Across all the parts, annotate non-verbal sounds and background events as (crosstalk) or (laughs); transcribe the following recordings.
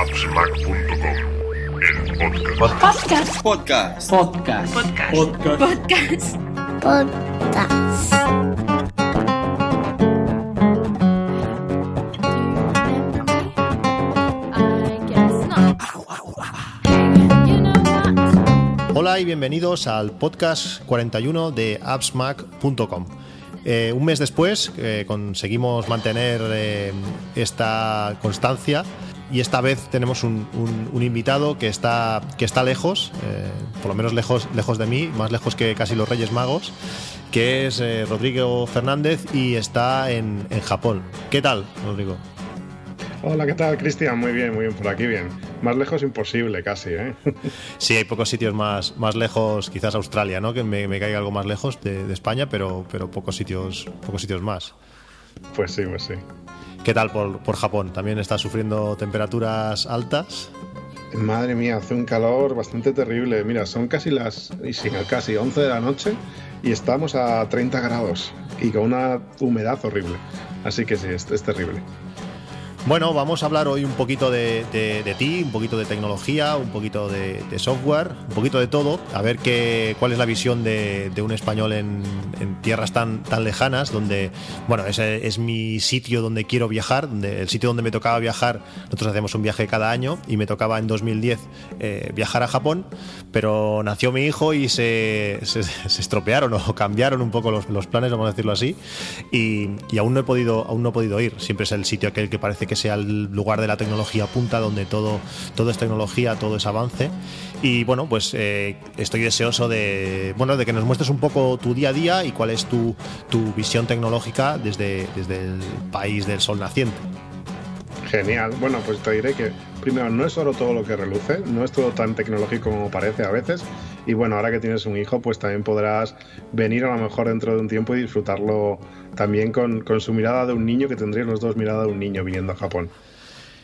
appsmac.com, el podcast. Podcast. Podcast. Podcast. Podcast. Podcast. Hola y bienvenidos al podcast 41 de appsmac.com. Eh, un mes después eh, conseguimos mantener eh, esta constancia y esta vez tenemos un, un- un invitado que está, que está lejos, eh, por lo menos lejos, lejos de mí, más lejos que casi los Reyes Magos, que es eh, Rodrigo Fernández y está en, en Japón. ¿Qué tal, Rodrigo? Hola, ¿qué tal, Cristian? Muy bien, muy bien, por aquí bien. Más lejos imposible, casi, ¿eh? (laughs) Sí, hay pocos sitios más, más lejos, quizás Australia, ¿no? Que me, me caiga algo más lejos de, de España, pero, pero pocos sitios, pocos sitios más. Pues sí, pues sí. ¿Qué tal por, por Japón? ¿También está sufriendo temperaturas altas? Madre mía, hace un calor bastante terrible. Mira, son casi las, casi 11 de la noche y estamos a 30 grados y con una humedad horrible. Así que sí, es terrible. Bueno, vamos a hablar hoy un poquito de, ti, un poquito de tecnología, un poquito de, software, un poquito de todo, a ver qué, cuál es la visión de, un español en, en tierras tan, tan lejanas, donde, bueno, ese es mi sitio donde quiero viajar, donde, el sitio donde me tocaba viajar, nosotros hacemos un viaje cada año y me tocaba en 2010 eh, viajar a Japón, pero nació mi hijo y se, se- se estropearon o cambiaron un poco los, los planes, vamos a decirlo así, y, y aún no he podido aún no he podido ir. Siempre es el sitio aquel que parece que sea el lugar de la tecnología punta, donde todo, todo es tecnología, todo es avance. Y bueno, pues eh, estoy deseoso de bueno de que nos muestres un poco tu día a día y cuál es tu, tu visión tecnológica desde, desde el país del sol naciente. Genial. Bueno, pues te diré que primero no es solo todo lo que reluce, no es todo tan tecnológico como parece a veces. Y bueno, ahora que tienes un hijo, pues también podrás venir a lo mejor dentro de un tiempo y disfrutarlo también con, con su mirada de un niño, que tendríais los dos mirada de un niño viniendo a Japón.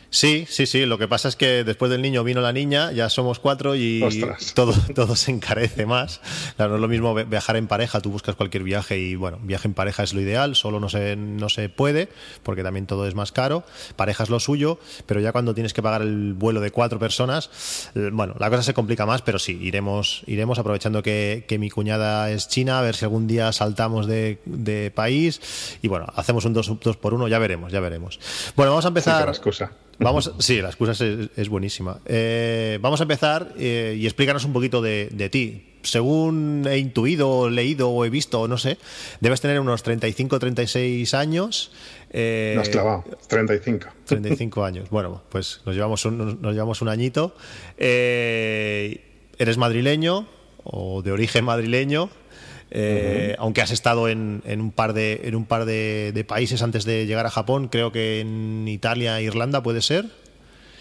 Sí, sí, sí. Lo que pasa es que después del niño vino la niña, ya somos cuatro y Ostras. todo, (laughs) todo se encarece más. Claro, no es lo mismo vi- viajar en pareja, tú buscas cualquier viaje y bueno, viaje en pareja es lo ideal, solo no se, no se puede porque también todo es más caro. Pareja es lo suyo, pero ya cuando tienes que pagar el vuelo de cuatro personas, eh, bueno, la cosa se complica más, pero sí, iremos, iremos aprovechando que, que mi cuñada es china, a ver si algún día saltamos de, de país y bueno, hacemos un dos, dos por uno, ya veremos, ya veremos. Bueno, vamos a Sí, empezar. excusa. Vamos, sí, la excusa es, es buenísima. Eh, vamos a empezar eh, y explícanos un poquito de, de ti. Según he intuido, leído o he visto, no sé, debes tener unos 35, 36 años. Eh, No has clavado. 35. 35 años. Bueno, pues nos llevamos un, nos llevamos un añito. Eh, eres madrileño o de origen madrileño. Eh, Aunque has estado en, en un par, de, en un par de, de países antes de llegar a Japón, creo que en Italia e Irlanda puede ser.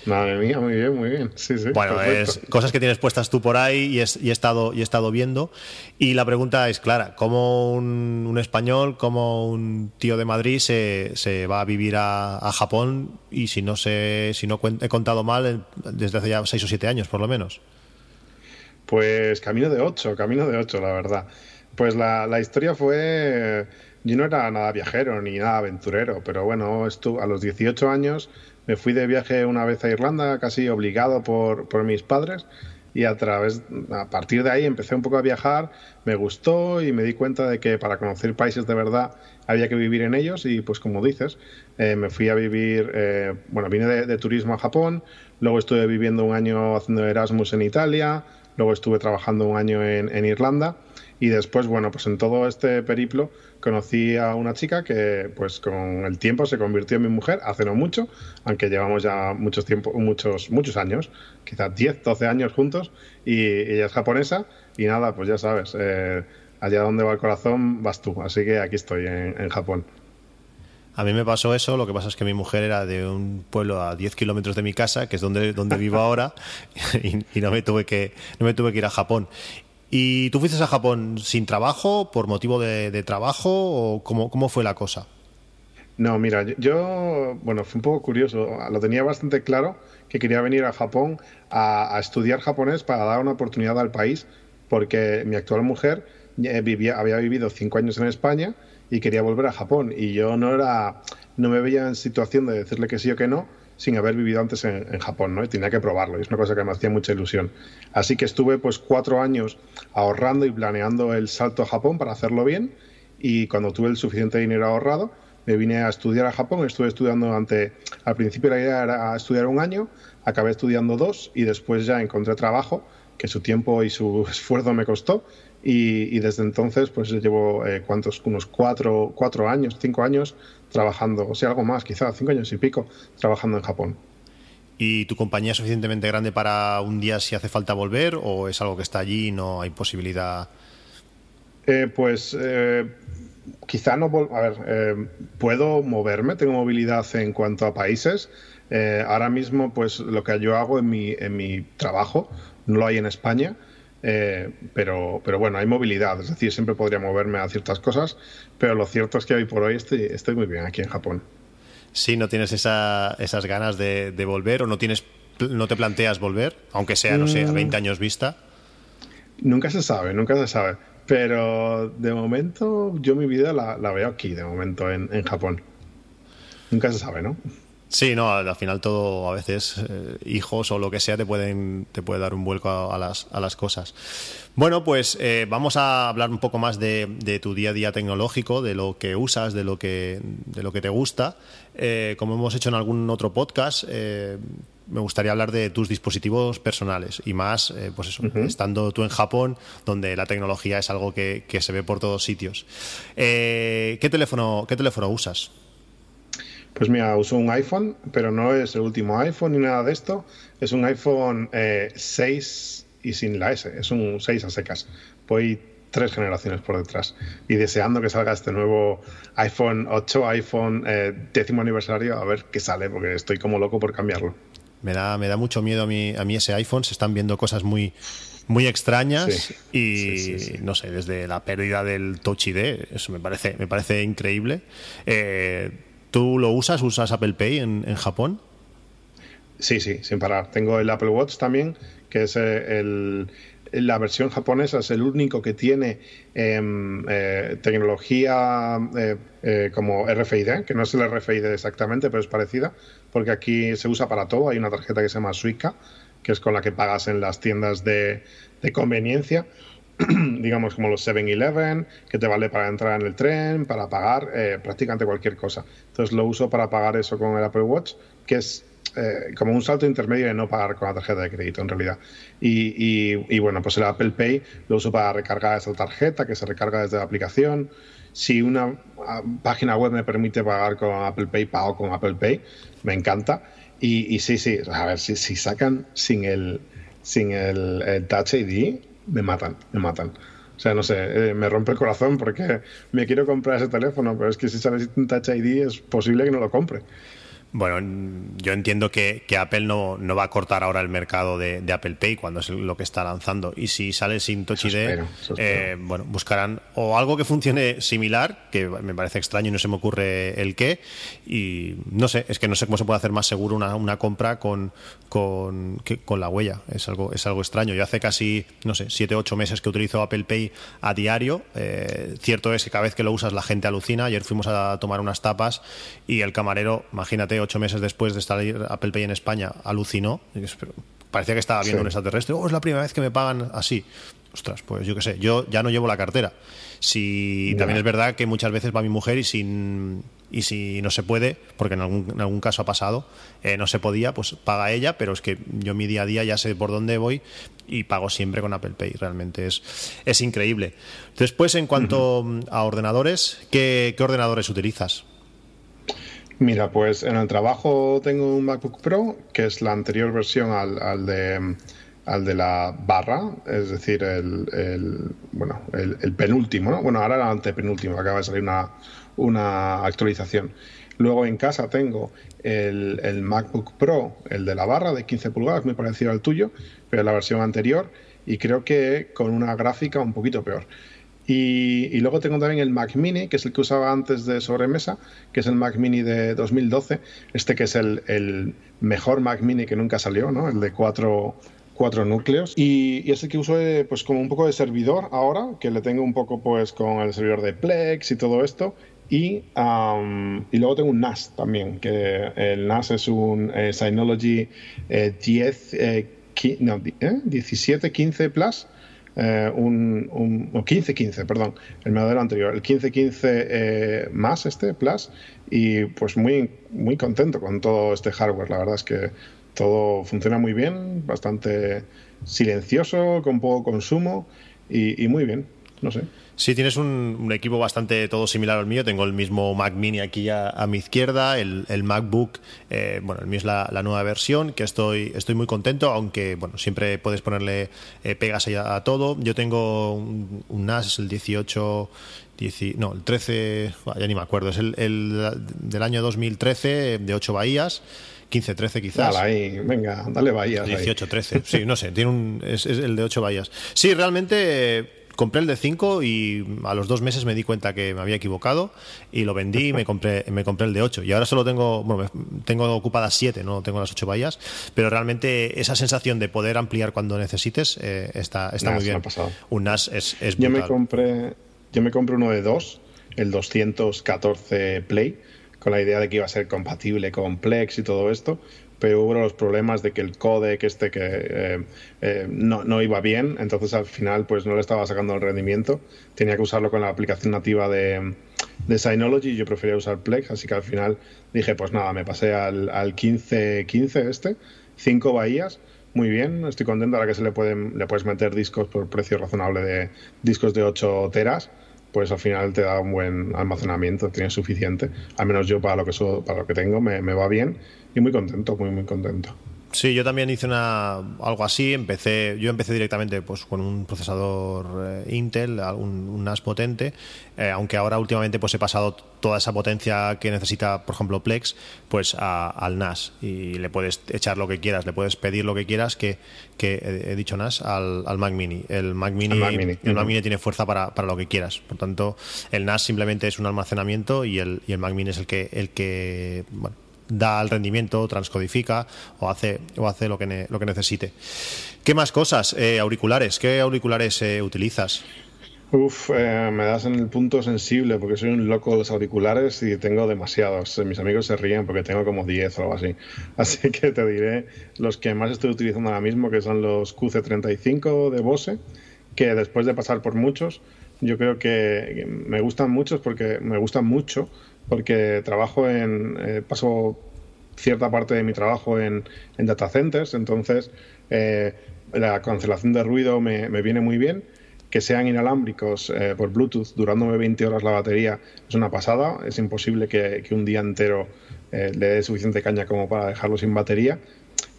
Madre mía, muy bien, muy bien. Sí, sí. Bueno, es cosas que tienes puestas tú por ahí y, es- y he, estado, y he estado viendo. Y la pregunta es clara: ¿cómo un, un español, como un tío de Madrid se, se va a vivir a, a Japón? Y si no, sé, si no he contado mal, eh, desde hace ya seis o siete años, por lo menos. Pues camino de ocho, camino de ocho, la verdad. Pues la, la historia fue. Yo no era nada viajero ni nada aventurero, pero bueno, estu- a los 18 años me fui de viaje una vez a Irlanda, casi obligado por, por mis padres, y a través, a partir de ahí empecé un poco a viajar, me gustó y me di cuenta de que para conocer países de verdad había que vivir en ellos y pues como dices, eh, me fui a vivir, eh, bueno, vine de, de turismo a Japón, luego estuve viviendo un año haciendo Erasmus en Italia, luego estuve trabajando un año en, en Irlanda y después, bueno, pues en todo este periplo conocí a una chica que pues con el tiempo se convirtió en mi mujer, hace no mucho, aunque llevamos ya muchos tiempo, muchos, muchos años, quizás 10, 12 años juntos, y ella es japonesa, y nada, pues ya sabes, eh, allá donde va el corazón vas tú, así que aquí estoy en, en Japón. A mí me pasó eso, lo que pasa es que mi mujer era de un pueblo a 10 kilómetros de mi casa, que es donde, donde vivo ahora, (laughs) y, y no, me tuve que, no me tuve que ir a Japón. ¿Y tú fuiste a Japón sin trabajo, por motivo de, trabajo, o cómo, cómo fue la cosa? No, mira, yo- yo, bueno, fue un poco curioso. Lo tenía bastante claro que quería venir a Japón a, a estudiar japonés para dar una oportunidad al país, porque mi actual mujer eh, vivía, había vivido cinco años en España y quería volver a Japón. Y yo no era, no me veía en situación de decirle que sí o que no, sin haber vivido antes en, Japón, ¿no? Tenía que probarlo, y es una cosa que me hacía mucha ilusión. Así que estuve pues cuatro años ahorrando y planeando el salto a Japón para hacerlo bien, y cuando tuve el suficiente dinero ahorrado, me vine a estudiar a Japón, estuve estudiando ante, al principio la idea era estudiar un año, acabé estudiando dos y después ya encontré trabajo, que su tiempo y su (laughs) esfuerzo me costó, y, desde entonces pues llevo eh, cuántos unos cuatro, cuatro años cinco años trabajando o sea algo más quizás cinco años y pico trabajando en Japón ¿Y tu compañía es suficientemente grande para un día si hace falta volver o es algo que está allí y no hay posibilidad? Eh, pues eh, quizá no. A ver, eh, puedo moverme, tengo movilidad en cuanto a países. ahora mismo, pues lo que yo hago en mi, en mi trabajo no lo hay en España. Eh, pero, pero bueno, hay movilidad, es decir, siempre podría moverme a ciertas cosas, pero lo cierto es que hoy por hoy estoy, estoy muy bien aquí en Japón. Sí, no tienes esa, esas ganas de, volver o no tienes no te planteas volver, aunque sea, no sé, a 20 mm. años vista. Nunca se sabe, nunca se sabe. Pero de momento yo mi vida la, veo aquí, de momento, en, en Japón. Nunca se sabe, ¿no? Sí, no, al final todo, a veces, eh, hijos o lo que sea, te pueden te puede dar un vuelco a, las, a las cosas. Bueno, pues eh, vamos a hablar un poco más de, de, tu día a día tecnológico, de lo que usas, de lo que, de lo que te gusta. Eh, como hemos hecho en algún otro podcast, me gustaría hablar de tus dispositivos personales y más, pues eso, estando tú en Japón, donde la tecnología es algo que, que se ve por todos sitios. ¿qué, teléfono, ¿Qué teléfono usas? Pues mira, uso un iPhone, pero no es el último iPhone ni nada de esto. Es un iPhone 6 eh, y sin la S. Es un 6 a secas. Voy tres generaciones por detrás. Y deseando que salga este nuevo iPhone 8, iPhone eh, décimo aniversario, a ver qué sale, porque estoy como loco por cambiarlo. Me da, me da mucho miedo a mí, a mí ese iPhone. Se están viendo cosas muy, muy extrañas y no sé, desde la pérdida del Touch ID, eso me parece, me parece increíble. Eh, ¿Tú lo usas? ¿Usas Apple Pay en, Japón? Sí, sí, sin parar. Tengo el Apple Watch también, que es eh, el, la versión japonesa, es el único que tiene em, eh, tecnología eh, como RFID, que no es el RFID exactamente, pero es parecida, porque aquí se usa para todo. Hay una tarjeta que se llama Suica, que es con la que pagas en las tiendas de, de conveniencia. (clears throat) digamos como los 7-Eleven, que te vale para entrar en el tren, para pagar eh, prácticamente cualquier cosa. Entonces lo uso para pagar eso con el Apple Watch, que es eh, como un salto intermedio de no pagar con la tarjeta de crédito en realidad. Y, bueno, pues el Apple Pay lo uso para recargar esa tarjeta que se recarga desde la aplicación. Si una ah, página web me permite pagar con Apple Pay, pago con Apple Pay. Me encanta. Y, sí, sí, a ver, si, si sacan sin el, sin el, el Touch ID, me matan, me matan. O sea, no sé, eh, me rompe el corazón porque me quiero comprar ese teléfono, pero es que si sale sin Touch ID es posible que no lo compre. Bueno, yo entiendo que, Apple no, va a cortar ahora el mercado de, Apple Pay cuando es lo que está lanzando. Y si sale sin Touch ID, eh, bueno, buscarán o algo que funcione similar, que me parece extraño y no se me ocurre el qué. Y no sé, es que no sé cómo se puede hacer más seguro una, compra con, con, con, la huella. Es algo, es algo extraño. Yo hace casi, no sé, siete o ocho meses que utilizo Apple Pay a diario. Eh, cierto es que cada vez que lo usas la gente alucina. Ayer fuimos a tomar unas tapas y el camarero, imagínate, ocho meses después de estar Apple Pay en España, alucinó. Parecía que estaba viendo un extraterrestre. Oh, es la primera vez que me pagan así. Ostras, pues yo qué sé, yo ya no llevo la cartera. Si también es verdad que muchas veces va mi mujer y sin y si no se puede, porque en algún, en algún caso ha pasado, eh, no se podía, pues paga ella, pero es que yo mi día a día ya sé por dónde voy y pago siempre con Apple Pay. Realmente es, es increíble. Después, en cuanto a ordenadores, ¿qué, ¿qué ordenadores utilizas? Mira, pues en el trabajo tengo un MacBook Pro, que es la anterior versión al, de al de la barra, es decir, el, bueno, el, penúltimo, ¿no? Bueno, ahora el antepenúltimo, acaba de salir una, una actualización. Luego en casa tengo el, el, MacBook Pro, el de la barra de 15 pulgadas, muy parecido al tuyo, pero la versión anterior, y creo que con una gráfica un poquito peor. Y, luego tengo también el Mac Mini, que es el que usaba antes de sobremesa, que es el Mac Mini de 2012, este que es el, mejor Mac Mini que nunca salió, ¿no? El de cuatro, cuatro núcleos. Y, y, es el que uso eh, pues como un poco de servidor ahora, que le tengo un poco pues con el servidor de Plex y todo esto. Y, y, luego tengo un NAS también, que el NAS es un eh, Synology 10, eh, no, 1715 eh, Plus, un, un 1515, perdón, el modelo anterior, el 1515 más este Plus, y pues muy, muy contento con todo este hardware. La verdad es que todo funciona muy bien, bastante silencioso, con poco consumo y muy bien, no sé. Sí, tienes un, equipo bastante todo similar al mío. Tengo el mismo Mac Mini aquí a, mi izquierda, el, MacBook, eh, bueno, el mío es la, nueva versión, que estoy, estoy muy contento, aunque bueno, siempre puedes ponerle eh, pegas a, todo. Yo tengo un, NAS, es el 18, no, el 13, ya ni me acuerdo, es el, del año 2013, de 8 bahías. 15, 13 quizás. Dale ahí, venga, dale bahías. 18, 13, sí, no sé, tiene un, es, es el de 8 bahías. Sí, realmente compré el de 5 y a los dos meses me di cuenta que me había equivocado y lo vendí y me (laughs) compré, me compré el de 8. Y ahora solo tengo, bueno, tengo ocupadas 7, no tengo las 8 vallas, pero realmente esa sensación de poder ampliar cuando necesites eh, está, está muy bien. Un NAS es, es yo me compré Yo me compré uno de 2, el 214 Play, con la idea de que iba a ser compatible con Plex y todo esto, pero hubo los problemas de que el codec este que eh, eh, no, no, iba bien, entonces al final pues no le estaba sacando el rendimiento, tenía que usarlo con la aplicación nativa de, de Synology yo prefería usar Plex, así que al final dije pues nada, me pasé al, al 15-15 este, 5 bahías, muy bien, estoy contento ahora que se le pueden le puedes meter discos por precio razonable de discos de 8 teras pues al final te da un buen almacenamiento, tienes suficiente. Al menos yo para lo que, para lo que tengo me, me va bien y muy contento, muy, muy contento. Sí, yo también hice una, algo así. Empecé, yo empecé directamente pues, con un procesador eh, Intel, un, NAS potente, eh, aunque ahora últimamente pues, he pasado toda esa potencia que necesita, por ejemplo, Plex, pues al NAS. Y le puedes echar lo que quieras, le puedes pedir lo que quieras, que, que he dicho NAS, al, Mac Mini. El Mac Mini, el Mac Mini. tiene fuerza para, para, lo que quieras. Por tanto, el NAS simplemente es un almacenamiento y el, y el Mac Mini es el que, el que bueno, da el rendimiento, transcodifica o hace, o hace lo, que lo que necesite. ¿Qué más cosas? Eh, auriculares. ¿Qué auriculares eh, utilizas? Uf, eh, me das en el punto sensible porque soy un loco de los auriculares y tengo demasiados. Mis amigos se ríen porque tengo como 10 o algo así. (laughs) Así que te diré los que más estoy utilizando ahora mismo, que son los QC35 de Bose, que después de pasar por muchos, yo creo que me gustan muchos porque me gustan mucho porque trabajo en, eh, paso cierta parte de mi trabajo en, en data centers, entonces eh, la cancelación de ruido me, me, viene muy bien. Que sean inalámbricos eh, por Bluetooth, durándome 20 horas la batería, es una pasada. Es imposible que, que un día entero le dé suficiente caña como para dejarlo sin batería.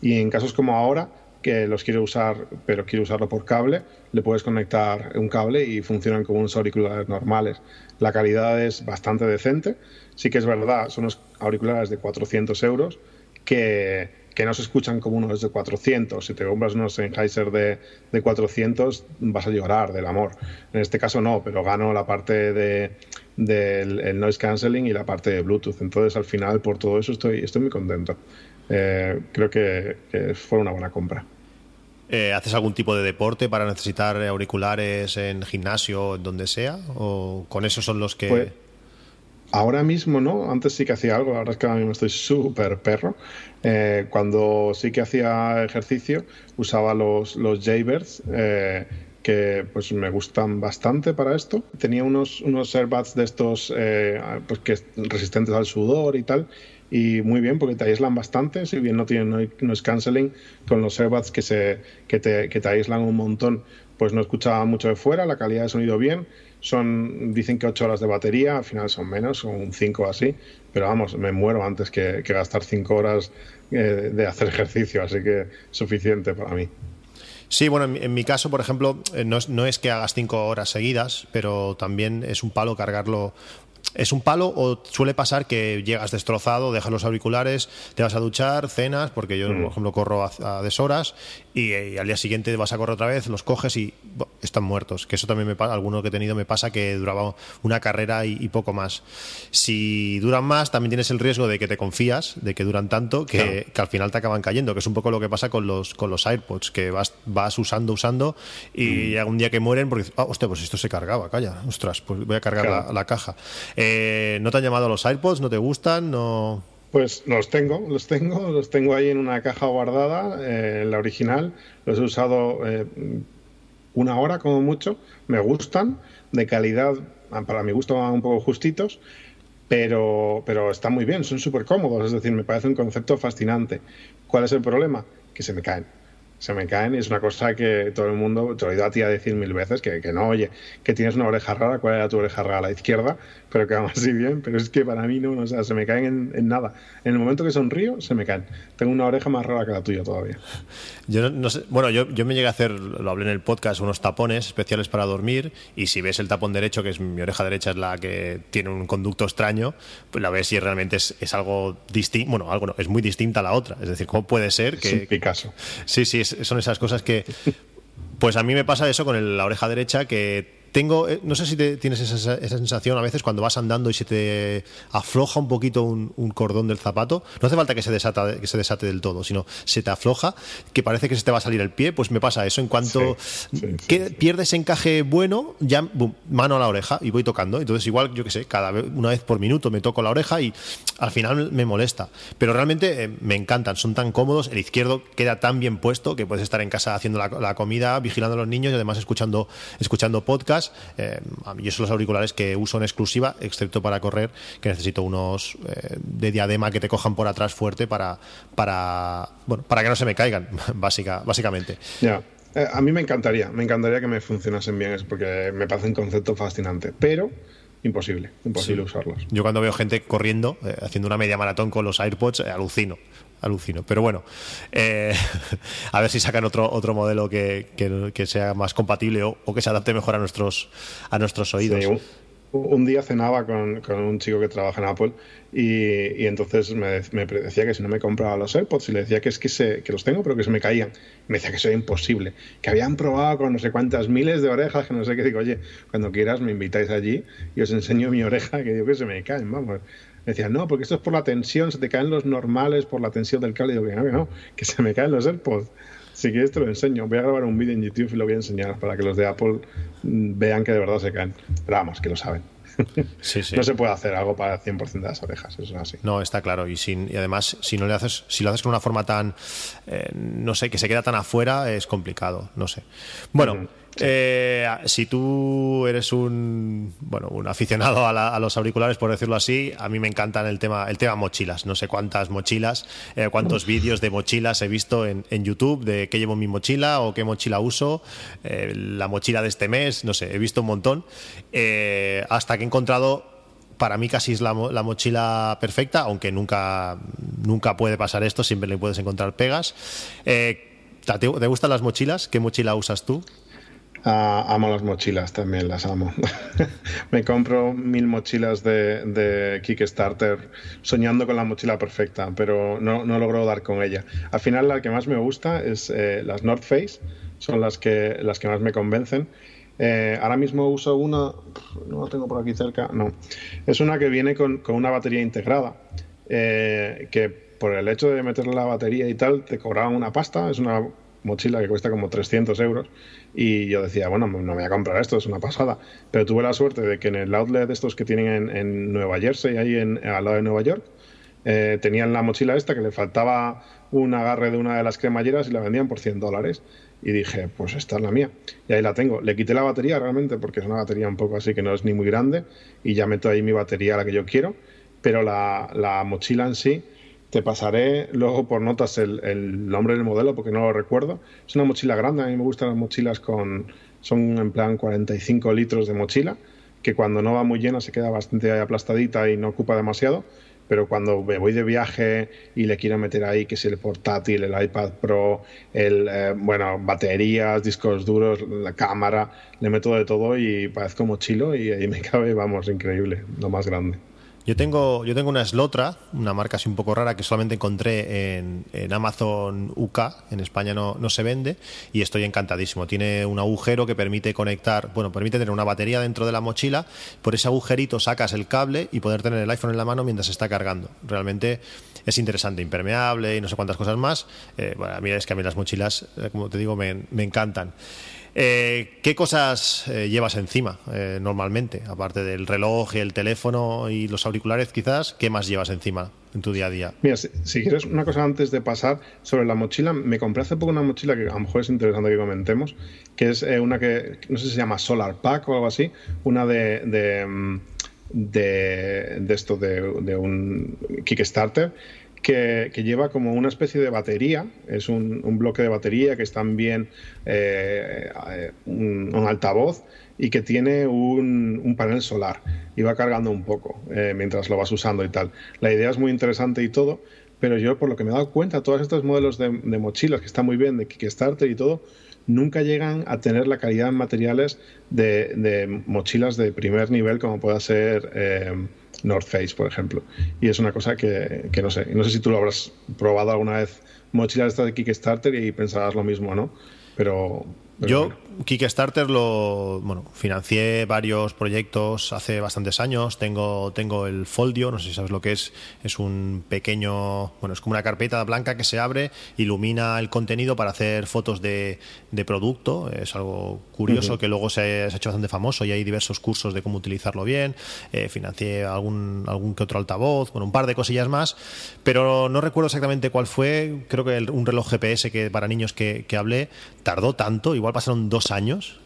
Y en casos como ahora, que los quiero usar, pero quiero usarlo por cable, le puedes conectar un cable y funcionan como unos auriculares normales. La calidad es bastante decente. Sí que es verdad, son unos auriculares de 400 euros que, que no se escuchan como unos de 400. Si te compras unos Sennheiser de, de 400, vas a llorar del amor. En este caso no, pero gano la parte de, del noise cancelling y la parte de Bluetooth. Entonces, al final, por todo eso, estoy, estoy muy contento. Eh, creo que, fue una buena compra. Eh, ¿Haces algún tipo de deporte para necesitar auriculares en gimnasio en donde sea? ¿O con esos son los que.? Pues, ahora mismo no, antes sí que hacía algo, ahora es que ahora mismo estoy súper perro. Eh, cuando sí que hacía ejercicio, usaba los, los Jaybirds. que pues me gustan bastante para esto. Tenía unos, unos de estos pues que resistentes al sudor y tal, y muy bien porque te aíslan bastante, si bien no tienen no es canceling, con los airbags que, se, que, te, que te aíslan un montón, pues no escuchaba mucho de fuera, la calidad de sonido bien, son dicen que 8 horas de batería, al final son menos, son 5 así, pero vamos, me muero antes que, gastar 5 horas eh, de hacer (laughs) ejercicio, así que suficiente para mí. Sí, bueno, en, mi caso, por ejemplo, eh, no es, no es que hagas cinco horas seguidas, pero también es un palo cargarlo ¿Es un palo o suele pasar que llegas destrozado, dejas los auriculares, te vas a duchar, cenas, porque yo, por mm. ejemplo, corro a, deshoras y, al día siguiente vas a correr otra vez, los coges y están muertos? Que eso también me pasa, alguno que he tenido me pasa que duraba una carrera y, poco más. Si duran más, también tienes el riesgo de que te confías, de que duran tanto, que, al final te acaban cayendo, que es un poco lo que pasa con los, con los AirPods, que vas, vas usando, usando y mm. un día que mueren porque, oh, hostia, pues esto se cargaba, calla, ostras, pues voy a cargar la, la caja. Eh, ¿No te han llamado los AirPods? ¿No te gustan? ¿No...? Pues los tengo, los tengo, los tengo ahí en una caja guardada, eh, la original. Los he usado eh, una hora como mucho. Me gustan, de calidad, para mi gusto un poco justitos, pero, pero están muy bien, son súper cómodos. Es decir, me parece un concepto fascinante. ¿Cuál es el problema? Que se me caen se me caen y es una cosa que todo el mundo, te lo he oído a ti a decir mil veces, que, que, no, oye, que tienes una oreja rara, ¿cuál era tu oreja rara? La izquierda, pero que vamos así bien, pero es que para mí no, o sea, se me caen en, nada. En el momento que sonrío, se me caen. Tengo una oreja más rara que la tuya todavía. (laughs) Yo no, sé, bueno, yo, yo me llegué a hacer, lo hablé en el podcast, unos tapones especiales para dormir y si ves el tapón derecho, que es mi oreja derecha es la que tiene un conducto extraño, pues la ves y realmente es, es algo distinto, bueno, algo no, es muy distinta a la otra. Es decir, ¿cómo puede ser que... Es un Picasso. Sí, sí, son esas cosas que... Pues a mí me pasa eso con la oreja derecha, que tengo, eh, no sé si tienes esa, sensación a veces cuando vas andando y se te afloja un poquito un, cordón del zapato. No hace falta que se, desata, que se desate del todo, sino se te afloja, que parece que se te va a salir el pie. Pues me pasa eso. En cuanto que pierdes encaje bueno, ya mano a la oreja y voy tocando. Entonces, igual, yo que sé, cada vez, una vez por minuto me toco la oreja y al final me molesta. Pero realmente eh, me encantan, son tan cómodos. El izquierdo queda tan bien puesto que puedes estar en casa haciendo la, la comida, vigilando a los niños y además escuchando, escuchando podcast eh, yo son los auriculares que uso en exclusiva, excepto para correr, que necesito unos eh, de diadema que te cojan por atrás fuerte para, para, bueno, para que no se me caigan, (laughs) básica, básicamente. Ya. Eh, a mí me encantaría, me encantaría que me funcionasen bien, porque me parece un concepto fascinante, pero imposible, imposible usarlos. Yo cuando veo gente corriendo, haciendo una media maratón con los AirPods, alucino alucino. Pero bueno, eh, (laughs) a ver si sacan otro, otro modelo que, que, sea más compatible o, que se adapte mejor a nuestros, a nuestros oídos. un, día cenaba con, con, un chico que trabaja en Apple y, y entonces me, me, decía que si no me compraba los AirPods y le decía que es que, se, que los tengo pero que se me caían. Me decía que eso era imposible, que habían probado con no sé cuántas miles de orejas, que no sé qué. Digo, oye, cuando quieras me invitáis allí y os enseño mi oreja, que digo que se me caen, vamos decía, no, porque esto es por la tensión, se te caen los normales por la tensión del cable. Y digo, que no, que no, que se me caen los AirPods. Si quieres te lo enseño. Voy a grabar un vídeo en YouTube y lo voy a enseñar para que los de Apple mm, vean que de verdad se caen. Pero vamos, que lo saben. (laughs) Sí, sí. No se puede hacer algo para el 100% de las orejas, eso es así. No, está claro. Y, sin, y además, si no le haces, si lo haces con una forma tan, eh, no sé, que se queda tan afuera, es complicado. No sé. Bueno. Eh, si tú eres un bueno un aficionado a, los auriculares, por decirlo así, a mí me encantan el tema el tema mochilas. No sé cuántas mochilas, eh, cuántos vídeos de mochilas he visto en, YouTube de qué llevo en mi mochila o qué mochila uso, eh, la mochila de este mes, no sé, he visto un montón. hasta que he encontrado para mí casi es la, mochila perfecta, aunque nunca, nunca puede pasar esto, siempre le puedes encontrar pegas. ¿Te gustan las mochilas? ¿Qué mochila usas tú? Amo las mochilas también, las amo. (laughs) me compro mil mochilas de, Kickstarter soñando con la mochila perfecta, pero no, no, logro dar con ella. Al final la que más me gusta es eh, las North Face, son las que, las que más me convencen. Eh, ahora mismo uso una, no la tengo por aquí cerca, no. Es una que viene con, una batería integrada, eh, que por el hecho de meterle la batería y tal, te cobraban una pasta, es una mochila que cuesta como 300 euros y yo decía, bueno, no me voy a comprar esto, es una pasada. Pero tuve la suerte de que en el outlet de estos que tienen en, Nueva Jersey, ahí en, al lado de Nueva York, eh, tenían la mochila esta que le faltaba un agarre de una de las cremalleras y la vendían por 100 dólares. Y dije, pues esta es la mía. Y ahí la tengo. Le quité la batería realmente porque es una batería un poco así que no es ni muy grande y ya meto ahí mi batería la que yo quiero. Pero la, la mochila en sí te pasaré luego por notas el, nombre del modelo porque no lo recuerdo. Es una mochila grande, a mí me gustan las mochilas con... Son en plan 45 litros de mochila, que cuando no va muy llena se queda bastante aplastadita y no ocupa demasiado. Pero cuando me voy de viaje y le quiero meter ahí que es el portátil, el iPad Pro, el eh, bueno, baterías, discos duros, la cámara, le meto de todo y parezco mochilo y ahí me (laughs) cabe, vamos, increíble, lo más grande. Yo tengo, yo tengo una Slotra, una marca así un poco rara que solamente encontré en, Amazon UK, en España no, no, se vende, y estoy encantadísimo. Tiene un agujero que permite conectar, bueno, permite tener una batería dentro de la mochila, por ese agujerito sacas el cable y poder tener el iPhone en la mano mientras está cargando. Realmente es interesante, impermeable y no sé cuántas cosas más. Eh, bueno, a mí es que a mí las mochilas, eh, como te digo, me, me encantan. Eh, ¿Qué cosas eh, llevas encima eh, normalmente? Aparte del reloj, y el teléfono y los auriculares, quizás, ¿qué más llevas encima en tu día a día? Mira, si, quieres una cosa antes de pasar sobre la mochila, me compré hace poco una mochila que a lo mejor es interesante que comentemos, que es una que no sé si se llama Solar Pack o algo así, una de, de, mm, esto de, de un Kickstarter que, lleva como una especie de batería, es un, bloque de batería que es también eh, un, altavoz y que tiene un, panel solar y va cargando un poco eh, mientras lo vas usando y tal. La idea es muy interesante y todo, pero yo por lo que me he dado cuenta, todos estos modelos de, mochilas que están muy bien, de Kickstarter y todo, nunca llegan a tener la calidad en materiales de, mochilas de primer nivel como pueda ser... Eh, North Face, por ejemplo. Y es una cosa que, que no sé. No sé si tú lo habrás probado alguna vez, mochilas esta de Kickstarter y pensarás lo mismo, ¿no? Pero, yo, Kickstarter lo bueno, financié varios proyectos hace bastantes años. Tengo, tengo el Foldio, no sé si sabes lo que es. Es un pequeño, bueno, es como una carpeta blanca que se abre, ilumina el contenido para hacer fotos de, de producto. Es algo curioso que luego se, ha hecho bastante famoso y hay diversos cursos de cómo utilizarlo bien. Eh, financié algún, algún que otro altavoz, bueno, un par de cosillas más, pero no recuerdo exactamente cuál fue. Creo que un reloj GPS que para niños que, que hablé tardó tanto, igual pasaron dos años,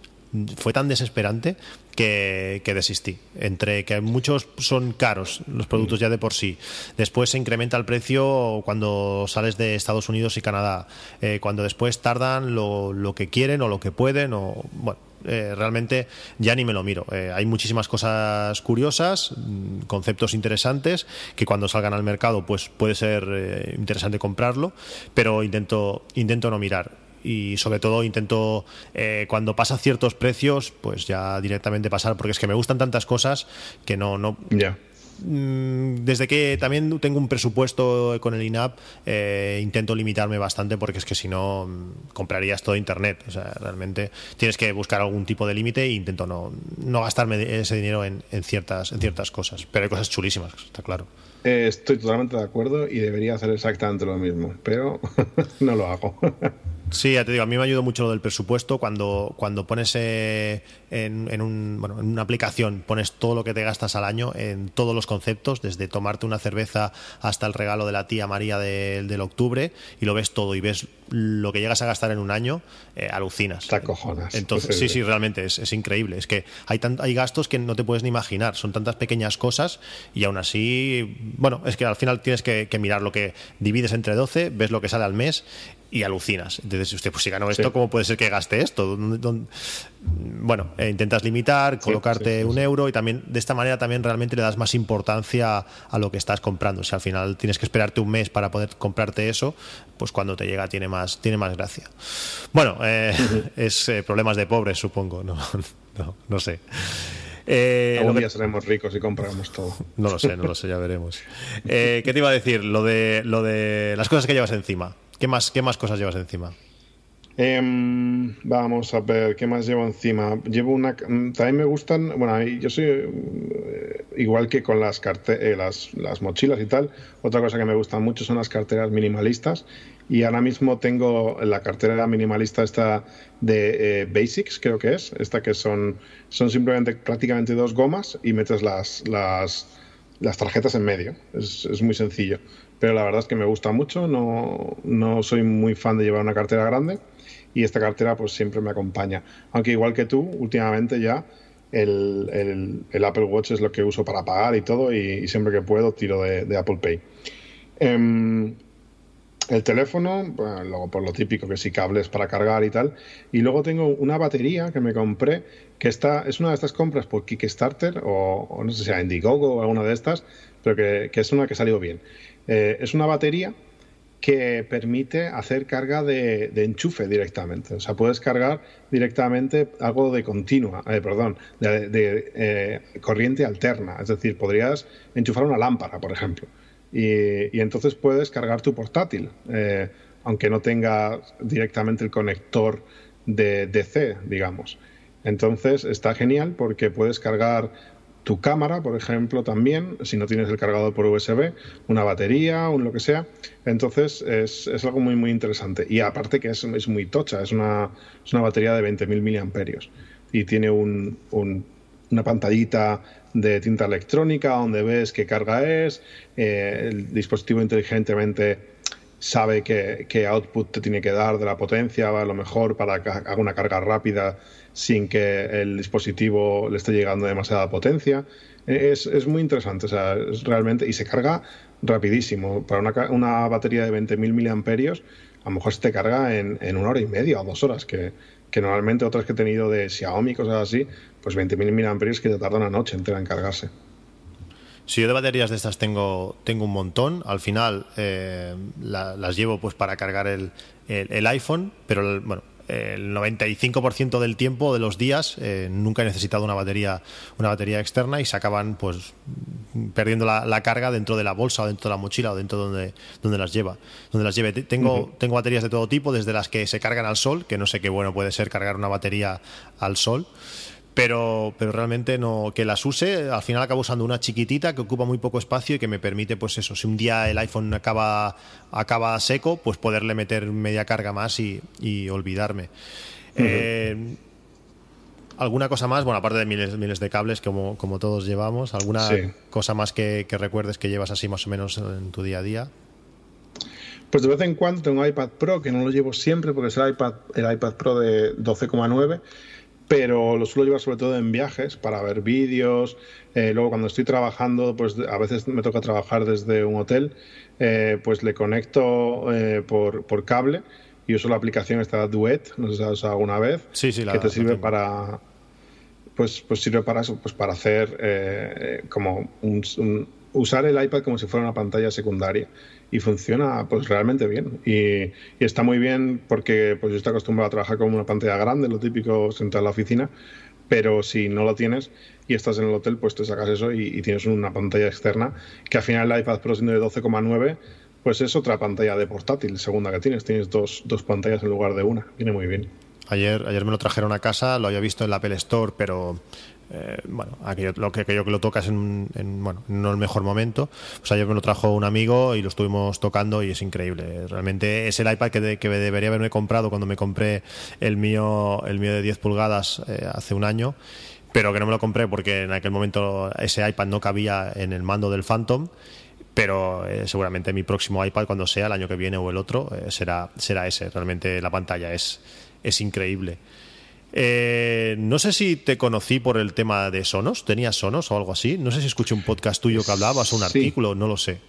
fue tan desesperante que, desistí. Entre que muchos son caros los productos ya de por sí. Después se incrementa el precio cuando sales de Estados Unidos y Canadá. Eh, cuando después tardan lo, lo, que quieren o lo que pueden. o Bueno, eh, realmente ya ni me lo miro. Eh, hay muchísimas cosas curiosas, mm, conceptos interesantes, que cuando salgan al mercado pues puede ser interesante comprarlo, pero intento, intento no mirar y sobre todo intento eh, cuando pasa ciertos precios pues ya directamente pasar porque es que me gustan tantas cosas que no no mm, desde que también tengo un presupuesto con el INAP eh, intento limitarme bastante porque es que si no mm, comprarías todo internet. O sea realmente tienes que buscar algún tipo de límite e intento no, no gastarme ese dinero en, en, ciertas en ciertas cosas. Pero hay cosas chulísimas está claro. Eh, estoy totalmente de acuerdo y debería hacer exactamente lo mismo pero (laughs) no lo hago (laughs) Sí, ya te digo, a mí me ayudó mucho lo del presupuesto cuando, cuando pones eh, en, un, bueno, en una aplicación, pones todo lo que te gastas al año en todos los conceptos, desde tomarte una cerveza hasta el regalo de la tía María del octubre, y lo ves todo y ves lo que llegas a gastar en un año, eh, alucinas. Te cojonas. Entonces, sí, sí, realmente es, es increíble. Es que hay, hay gastos que no te puedes ni imaginar, son tantas pequeñas cosas y aún así, bueno, es que al final tienes que, que mirar lo que divides entre 12, ves lo que sale al mes y alucinas. Entonces, usted, pues si ganó esto, ¿cómo puede ser que gaste esto? Bueno, eh, intentas limitar, colocarte un euro y también de esta manera también realmente le das más importancia a lo que estás comprando. Si al final tienes que esperarte un mes para poder comprarte eso, pues cuando te llega tiene más, tiene más gracia. Bueno, eh, es eh, problemas de pobres, supongo. No, (laughs) no, no sé. Eh, Algún día seremos ricos y compramos todo. No lo sé, no lo sé, ya veremos. ¿Qué te iba a decir? Lo de, lo de las cosas que llevas encima. ¿Qué más, qué más cosas llevas encima? Em, vamos a ver, ¿qué más llevo encima? Llevo una. Mm, también me gustan. Bueno, yo soy eh, igual que con las, eh, las, las, mochilas y tal. Otra cosa que me gusta mucho son las carteras minimalistas. Y ahora mismo tengo la cartera minimalista esta de eh, Basics, creo que es. Esta que son, son simplemente prácticamente dos gomas y metes las, las, las tarjetas en medio. Es, es muy sencillo pero la verdad es que me gusta mucho, no, no soy muy fan de llevar una cartera grande y esta cartera pues siempre me acompaña. Aunque igual que tú, últimamente ya el, el, Apple Watch es lo que uso para pagar y todo y, siempre que puedo tiro de, Apple Pay. Em, el teléfono, luego por lo típico que sí cables para cargar y tal. Y luego tengo una batería que me compré, que está, es una de estas compras por Kickstarter o, no sé si sea Indiegogo o alguna de estas, pero que, que es una que salió bien. Eh, es una batería que permite hacer carga de, enchufe directamente. O sea, puedes cargar directamente algo de continua, eh, perdón, de, eh, corriente alterna. Es decir, podrías enchufar una lámpara, por ejemplo. Y, entonces puedes cargar tu portátil, aunque no tenga directamente el conector de DC, digamos. Entonces está genial porque puedes cargar tu cámara, por ejemplo, también, si no tienes el cargador por USB, una batería, un lo que sea. Entonces es, algo muy, muy interesante. Y aparte que es, es muy tocha, es una, es una batería de 20.000 miliamperios y tiene un, una pantallita de tinta electrónica donde ves qué carga es, eh, el dispositivo inteligentemente sabe qué, output te tiene que dar de la potencia, a lo mejor para que haga una carga rápida sin que el dispositivo le esté llegando demasiada potencia. Es, es muy interesante, o sea, es realmente, y se carga rapidísimo. Para una, una batería de 20.000 miliamperios, a lo mejor se te carga en, en, una hora y media o dos horas, que, que normalmente otras que he tenido de Xiaomi, cosas así, pues 20.000 miliamperios que te tardan una noche entera en cargarse. Si yo de baterías de estas tengo, tengo un montón, al final eh, las llevo pues para cargar el, el, iPhone, pero bueno, el 95% del tiempo de los días eh, nunca he necesitado una batería una batería externa y se acaban pues perdiendo la, carga dentro de la bolsa o dentro de la mochila o dentro donde donde las lleva donde las lleve. Tengo tengo baterías de todo tipo desde las que se cargan al sol que no sé qué bueno puede ser cargar una batería al sol pero, pero realmente no que las use, al final acabo usando una chiquitita que ocupa muy poco espacio y que me permite, pues eso, si un día el iPhone acaba, acaba seco, pues poderle meter media carga más y, olvidarme. Eh, ¿Alguna cosa más? Bueno, aparte de miles, miles de cables como, como todos llevamos, ¿alguna cosa más que, que recuerdes que llevas así más o menos en tu día a día? Pues de vez en cuando tengo un iPad Pro, que no lo llevo siempre porque es el iPad, el iPad Pro de 12,9 pero lo suelo llevar sobre todo en viajes para ver vídeos. Eh, luego cuando estoy trabajando, pues a veces me toca trabajar desde un hotel, eh, pues le conecto eh, por, por, cable y uso la aplicación esta Duet, no sé si has usado alguna vez, sí, sí, que te sirve para pues, pues sirve para eso, pues para hacer como usar el iPad como si fuera una pantalla secundaria y funciona pues realmente bien. Y, está muy bien porque pues yo estoy acostumbrado a trabajar con una pantalla grande, lo típico sentado en la oficina, pero si no lo tienes y estás en el hotel, pues te sacas eso y, tienes una pantalla externa que al final el iPad Pro siendo de 12,9 pues es otra pantalla de portátil, segunda que tienes. Tienes dos, dos pantallas en lugar de una. Viene muy bien. Ayer, ayer me lo trajeron a casa, lo había visto en la Apple Store, pero eh, bueno, aquello, lo que aquello que lo tocas en, bueno, no el mejor momento. Pues ayer me lo trajo un amigo y lo estuvimos tocando y es increíble. Realmente es el iPad que, que debería haberme comprado cuando me compré el mío, el mío de 10 pulgadas eh, hace un año, pero que no me lo compré porque en aquel momento ese iPad no cabía en el mando del Phantom pero eh, seguramente mi próximo iPad cuando sea el año que viene o el otro será será ese realmente la pantalla es es increíble eh, no sé si te conocí por el tema de Sonos, ¿tenías Sonos o algo así? No sé si escuché un podcast tuyo que hablabas o un artículo, no lo sé.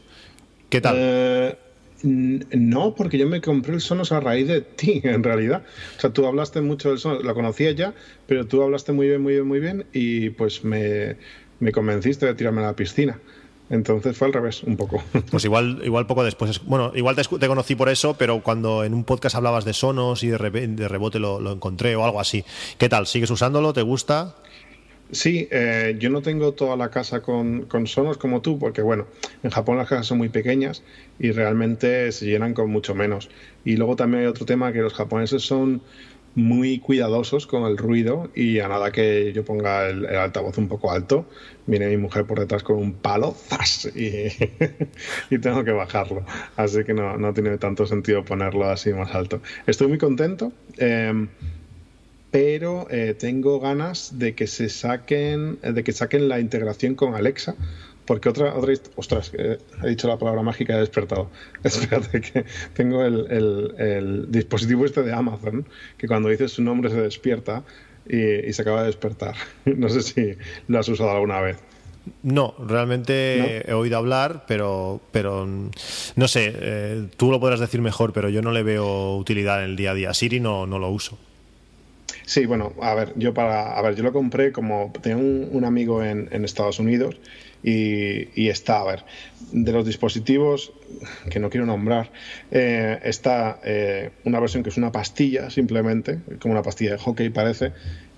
¿Qué tal? Eh, no, porque yo me compré el Sonos a raíz de ti, (laughs) en realidad. O sea, tú hablaste mucho del Sonos, lo conocía ya, pero tú hablaste muy bien, muy bien, muy bien y pues me, me convenciste de tirarme a la piscina. Entonces fue al revés, un poco. (laughs) Pues igual, igual poco después. Bueno, igual te, conocí por eso, pero cuando en un podcast hablabas de Sonos y de, de rebote lo, encontré o algo así. ¿Qué tal? ¿Sigues usándolo? ¿Te gusta? Sí, eh, yo no tengo toda la casa con, con, Sonos como tú, porque bueno, en Japón las casas son muy pequeñas y realmente se llenan con mucho menos. Y luego también hay otro tema que los japoneses son muy cuidadosos con el ruido y a nada que yo ponga el, altavoz un poco alto, viene mi mujer por detrás con un palo ¡zas! (laughs) Y, tengo que bajarlo. Así que no, no, tiene tanto sentido ponerlo así más alto. Estoy muy contento, em, pero eh, tengo ganas de que se saquen, de que saquen la integración con Alexa porque otra, otra ostras, he dicho la palabra mágica y he despertado. (laughs) Espérate que tengo el, dispositivo este de Amazon, que cuando dices su nombre se despierta y, se acaba de despertar. (laughs) No sé si lo has usado alguna vez. No, realmente he oído hablar, pero, pero no sé, eh, tú lo podrás decir mejor, pero yo no le veo utilidad en el día a día. Siri no, no lo uso. Sí, bueno, a ver, yo para, a ver, yo lo compré como tengo un, amigo en, en, Estados Unidos y, está, a ver, de los dispositivos que no quiero nombrar, eh, está eh, una versión que es una pastilla simplemente, como una pastilla de hockey parece,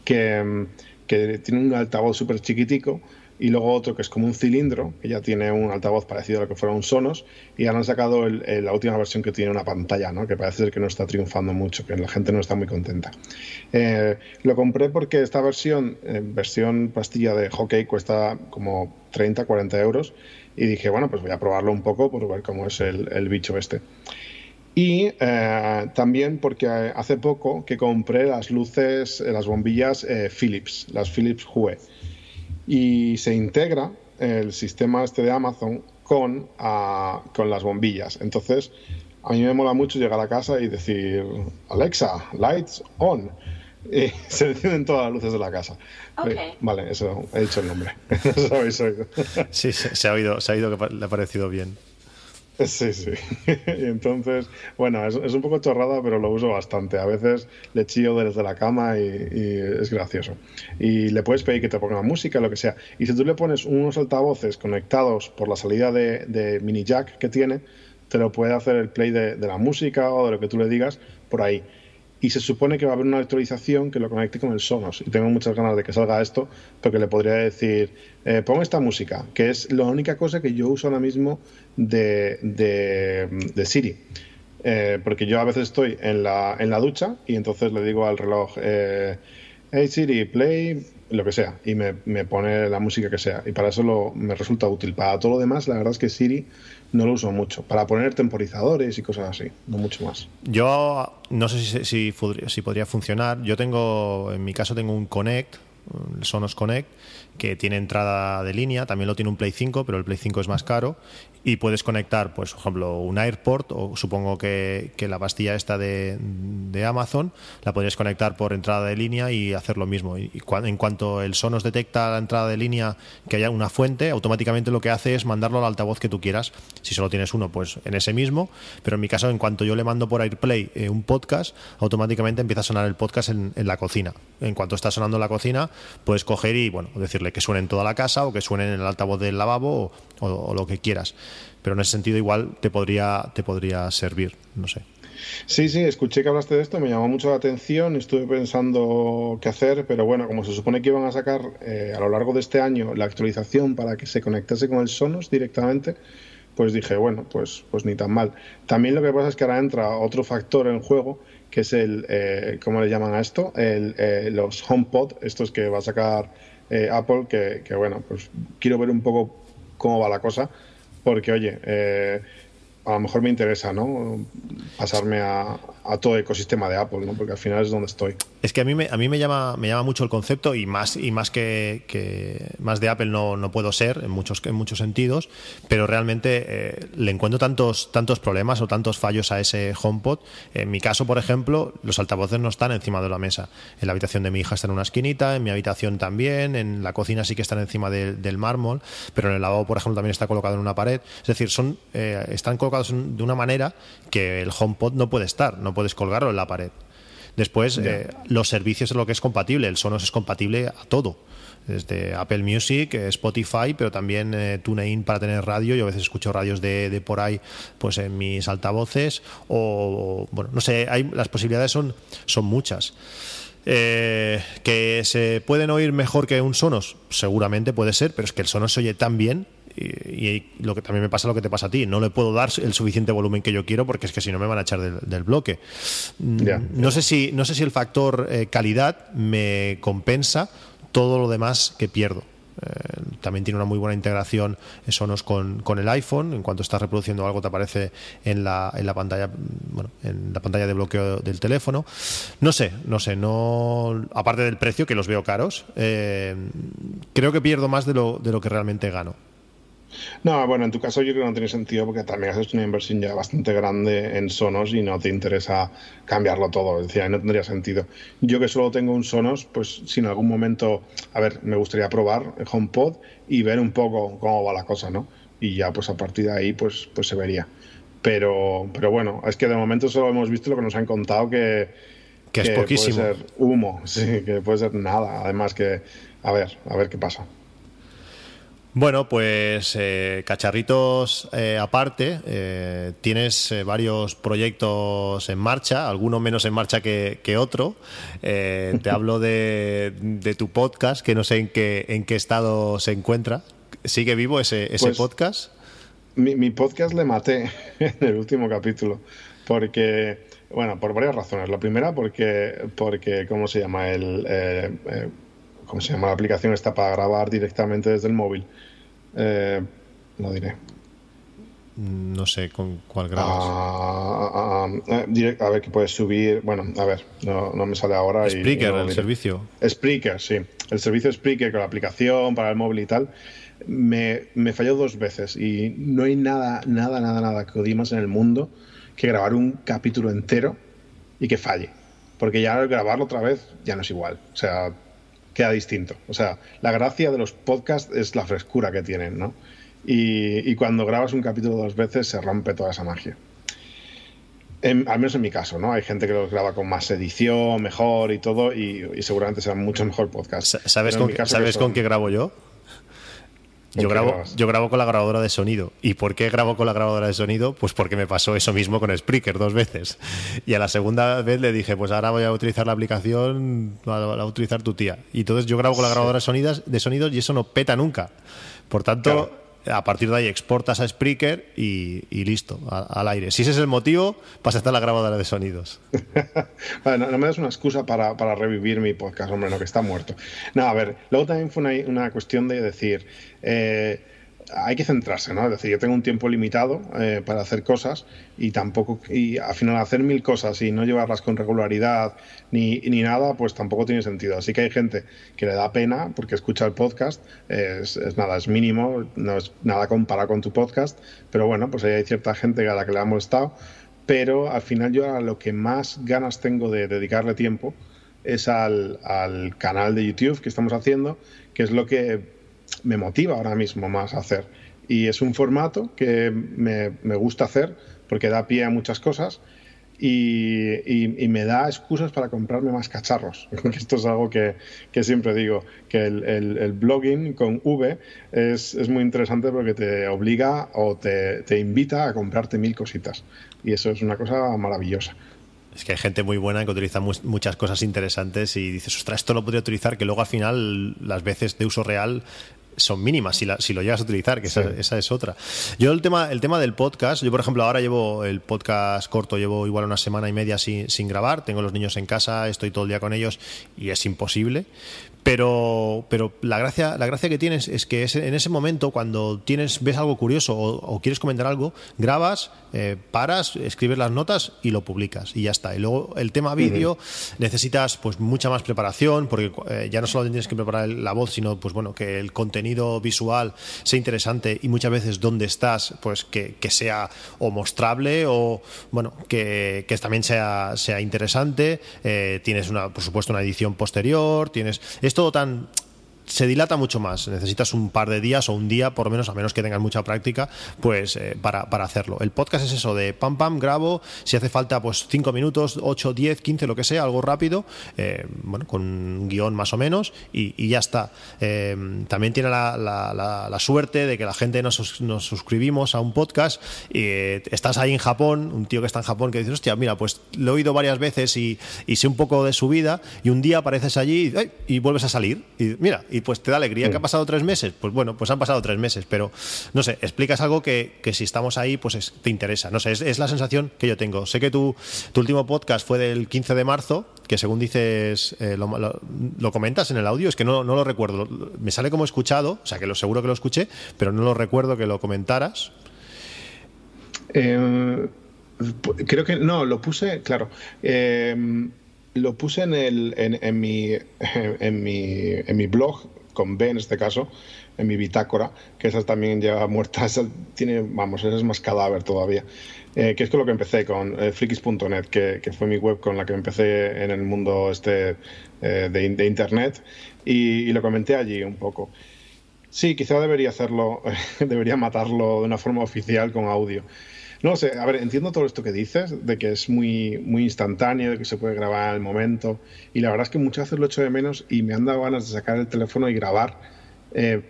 que, que tiene un altavoz súper chiquitico, y luego otro que es como un cilindro, que ya tiene un altavoz parecido a lo que fuera un Sonos, y ahora han sacado la última versión que tiene una pantalla, ¿no? que parece ser que no está triunfando mucho, que la gente no está muy contenta. Eh, lo compré porque esta versión, versión pastilla de hockey, cuesta como 30, 40 euros, y dije, bueno, pues voy a probarlo un poco por ver cómo es el, el bicho este. Y eh, también porque hace poco que compré las luces, las bombillas eh, Philips, las Philips Hue y se integra el sistema este de Amazon con, con las bombillas. Entonces, a mí me mola mucho llegar a casa y decir, Alexa, lights on. (laughs) Y se encienden todas las luces de la casa. Eh, vale, eso, he dicho el nombre. (laughs) Sí, se, ha oído, se ha oído que le ha parecido bien. Sí, sí. (laughs) entonces, bueno, es, un poco chorrada, pero lo uso bastante. A veces le chillo desde la cama y, es gracioso. Y le puedes pedir que te ponga música, lo que sea. Y si tú le pones unos altavoces conectados por la salida de, mini jack que tiene, te lo puede hacer el play de, de la música o de lo que tú le digas por ahí y se supone que va a haber una actualización que lo conecte con el Sonos. Y tengo muchas ganas de que salga esto, porque le podría decir, eh, pon esta música, que es la única cosa que yo uso ahora mismo de, de, Siri. Eh, porque yo a veces estoy en la, en la ducha y entonces le digo al reloj, eh, hey Siri, play lo que sea, y me, me, pone la música que sea. Y para eso lo, me resulta útil. Para todo lo demás, la verdad es que Siri no lo uso mucho. Para poner temporizadores y cosas así, no mucho más. Yo no sé si, si, si podría funcionar. Yo tengo, en mi caso, tengo un Connect, el Sonos Connect, que tiene entrada de línea, también lo tiene un Play 5, pero el Play 5 es más caro y puedes conectar, pues, por ejemplo, un AirPort o supongo que, la pastilla esta de, Amazon la podrías conectar por entrada de línea y hacer lo mismo. Y, en cuanto el Sonos detecta la entrada de línea que haya una fuente, automáticamente lo que hace es mandarlo al altavoz que tú quieras. Si solo tienes uno, pues en ese mismo. Pero en mi caso, en cuanto yo le mando por AirPlay eh, un podcast, automáticamente empieza a sonar el podcast en, la cocina. En cuanto está sonando en la cocina, puedes coger y bueno, decirle que suene en toda la casa o que suene en el altavoz del lavabo o lo que quieras pero en ese sentido igual te podría, te podría servir, no sé. Sí, sí, escuché que hablaste de esto, me llamó mucho la atención, estuve pensando qué hacer, pero bueno, como se supone que iban a sacar eh, a lo largo de este año la actualización para que se conectase con el Sonos directamente, pues dije, bueno, pues, pues ni tan mal. También lo que pasa es que ahora entra otro factor en juego, que es el, eh, ¿cómo le llaman a esto? El, eh, los HomePod, estos que va a sacar eh, Apple, que, que bueno, pues quiero ver un poco cómo va la cosa porque, oye, eh, a lo mejor me interesa, ¿no? Pasarme a, a todo ecosistema de Apple, ¿no? Porque al final es donde estoy. Es que a mí me, a mí me llama me llama mucho el concepto y más y más que, más de Apple no, no, puedo ser en muchos en muchos sentidos, pero realmente eh, le encuentro tantos tantos problemas o tantos fallos a ese HomePod. En mi caso, por ejemplo, los altavoces no están encima de la mesa. En la habitación de mi hija están en una esquinita, en mi habitación también, en la cocina sí que están encima del mármol, pero en el lavabo, por ejemplo, también está colocado en una pared. Es decir, son eh, están colocados de una manera que el HomePod no puede estar, puedes colgarlo en la pared. Después, eh, los servicios es lo que es compatible. El Sonos es compatible a todo. Desde Apple Music, eh, Spotify, pero también eh, TuneIn para tener radio. Yo a veces escucho radios de, por ahí pues en mis altavoces. O, bueno, no sé, hay, las posibilidades son, son muchas. que se pueden oír mejor que un Sonos, seguramente puede ser, pero es que el Sonos se oye tan bien y, lo que también me pasa lo que te pasa a ti. No le puedo dar el suficiente volumen que yo quiero porque es que si no me van a echar del, bloque. Mm, no, sé si, no sé si el factor eh, calidad me compensa todo lo demás que pierdo. Eh, también tiene una muy buena integración Sonos con, con, el iPhone. En cuanto estás reproduciendo algo, te aparece en la, en la pantalla, bueno, en la pantalla de bloqueo del teléfono. No sé, no sé, no. Aparte del precio, que los veo caros, eh, creo que pierdo más de lo, de lo que realmente gano. No, bueno, en tu caso yo creo que no tiene sentido porque también has hecho una inversión ya bastante grande en Sonos y no te interesa cambiarlo todo. Es decir, no tendría sentido. Yo que solo tengo un Sonos, pues si en algún momento, a ver, me gustaría probar el HomePod y ver un poco cómo va la cosa, ¿no? Y ya pues a partir de ahí pues, pues se vería. Pero, pero bueno, es que de momento solo hemos visto lo que nos han contado que, que, es poquísimo. Puede ser humo, (laughs) sí, que puede ser nada. Además que, a ver, a ver qué pasa. Bueno, pues eh, cacharritos eh, aparte, eh, tienes varios proyectos en marcha, algunos menos en marcha que, otro. te (laughs) hablo de, tu podcast, que no sé en qué, en qué estado se encuentra. ¿Sigue vivo ese, ese pues, podcast? Mi, podcast le maté (laughs) en el último capítulo, porque, bueno, por varias razones. La primera, porque, porque ¿cómo se llama? El, ¿Cómo se llama? La aplicación está para grabar directamente desde el móvil. Eh, lo diré. No sé con cuál grabas. Ah, ah, ah, eh, a ver, que puedes subir. Bueno, a ver, no, me sale ahora. Spreaker, el servicio. Spreaker, sí. El servicio Spreaker con la aplicación para el móvil y tal. Me, me falló dos veces y no hay nada, nada, nada, nada que odie más en el mundo que grabar un capítulo entero y que falle. Porque ya al grabarlo otra vez ya no es igual. O sea, queda distinto. O sea, la gracia de los podcasts es la frescura que tienen, ¿no? Y, cuando grabas un capítulo dos veces se rompe toda esa magia. al menos en mi caso, ¿no? Hay gente que los graba con más edición, mejor y todo, y, seguramente será mucho mejor podcast. ¿Sabes, con, ¿sabes con qué grabo yo? Yo grabo, yo grabo con la grabadora de sonido. ¿Y por qué grabo con la grabadora de sonido? Pues porque me pasó eso mismo con Spreaker dos veces. Y a la segunda vez le dije, pues ahora voy a utilizar la aplicación, a, a utilizar tu tía. Y entonces yo grabo con la grabadora de sonidos, de sonidos y eso no peta nunca. Por tanto, a partir de ahí exportas a Spreaker y, listo, al aire. Si ese es el motivo, pasa a estar la grabadora de sonidos. (laughs) no, me das una excusa para, revivir mi podcast, hombre, no, que está muerto. No, a ver, luego también fue una, una cuestión de decir... Eh, hay que centrarse, ¿no? Es decir, yo tengo un tiempo limitado eh, para hacer cosas y tampoco, y al final hacer mil cosas y no llevarlas con regularidad ni, ni nada, pues tampoco tiene sentido. Así que hay gente que le da pena porque escucha el podcast, es, nada, es mínimo, no es nada comparado con tu podcast, pero bueno, pues hay cierta gente a la que le ha molestado, pero al final yo a lo que más ganas tengo de dedicarle tiempo es al, al canal de YouTube que estamos haciendo, que es lo que me motiva ahora mismo más a hacer. Y es un formato que me, gusta hacer porque da pie a muchas cosas y, me da excusas para comprarme más cacharros. (laughs) Esto es algo que, siempre digo, que el, blogging con V es, muy interesante porque te obliga o te, te invita a comprarte mil cositas. Y eso es una cosa maravillosa. Es que hay gente muy buena que utiliza muchas cosas interesantes y dices, ostras, esto lo podría utilizar, que luego al final las veces de uso real son mínimas si, si lo llegas a utilizar, que esa, es otra. Yo el tema, el tema del podcast, yo por ejemplo ahora llevo el podcast corto, llevo igual una semana y media sin, sin grabar, tengo los niños en casa, estoy todo el día con ellos y es imposible, pero, pero la, gracia, la gracia que tienes es que en ese momento, cuando tienes, ves algo curioso o, quieres comentar algo, grabas, eh, paras, escribes las notas y lo publicas y ya está. Y luego el tema vídeo necesitas pues mucha más preparación, porque eh, ya no solo tienes que preparar la voz, sino pues bueno, que el contenido visual sea interesante y muchas veces donde estás, pues que, sea o mostrable o bueno, que, también sea, sea interesante. Eh, tienes una, por supuesto, una edición posterior, tienes todo tan se dilata mucho más. Necesitas un par de días o un día, por menos, a menos que tengas mucha práctica, pues eh, para, hacerlo. El podcast es eso de pam, pam, grabo, si hace falta, pues 5 minutos, 8, 10, 15, lo que sea, algo rápido, eh, bueno, con un guion más o menos, y, ya está. Eh, también tiene la, suerte de que la gente nos, suscribimos a un podcast, y estás ahí en Japón, un tío que está en Japón que dice, hostia, mira, pues lo he oído varias veces y, sé un poco de su vida, y un día apareces allí y, y vuelves a salir, y mira, y pues te da alegría. ¿Que ha pasado tres meses? Pues bueno, pues han pasado tres meses, pero no sé, explicas algo que, si estamos ahí, pues te interesa. No sé, es, la sensación que yo tengo. Sé que tu, tu último podcast fue del 15 de marzo, que según dices, eh, lo, comentas en el audio, es que no, no lo recuerdo. Me sale como escuchado, o sea que lo seguro que lo escuché, pero no lo recuerdo que lo comentaras. Eh, creo que no, lo puse, claro. Eh, lo puse en, el, en, mi, (laughs) en, mi, en mi blog, con B en este caso, en mi bitácora, que esa también lleva muerta, (laughs) esa tiene, vamos, esa es más cadáver todavía. Eh, que es con lo que empecé, con eh, frikis.net, que, que, fue mi web con la que empecé en el mundo este eh, de, Internet, y, lo comenté allí un poco. Sí, quizá debería hacerlo, (laughs) debería matarlo de una forma oficial con audio. No sé, a ver, entiendo todo esto que dices, de que es muy, muy instantáneo, de que se puede grabar al momento. Y la verdad es que muchas veces lo echo de menos y me han dado ganas de sacar el teléfono y grabar. Eh,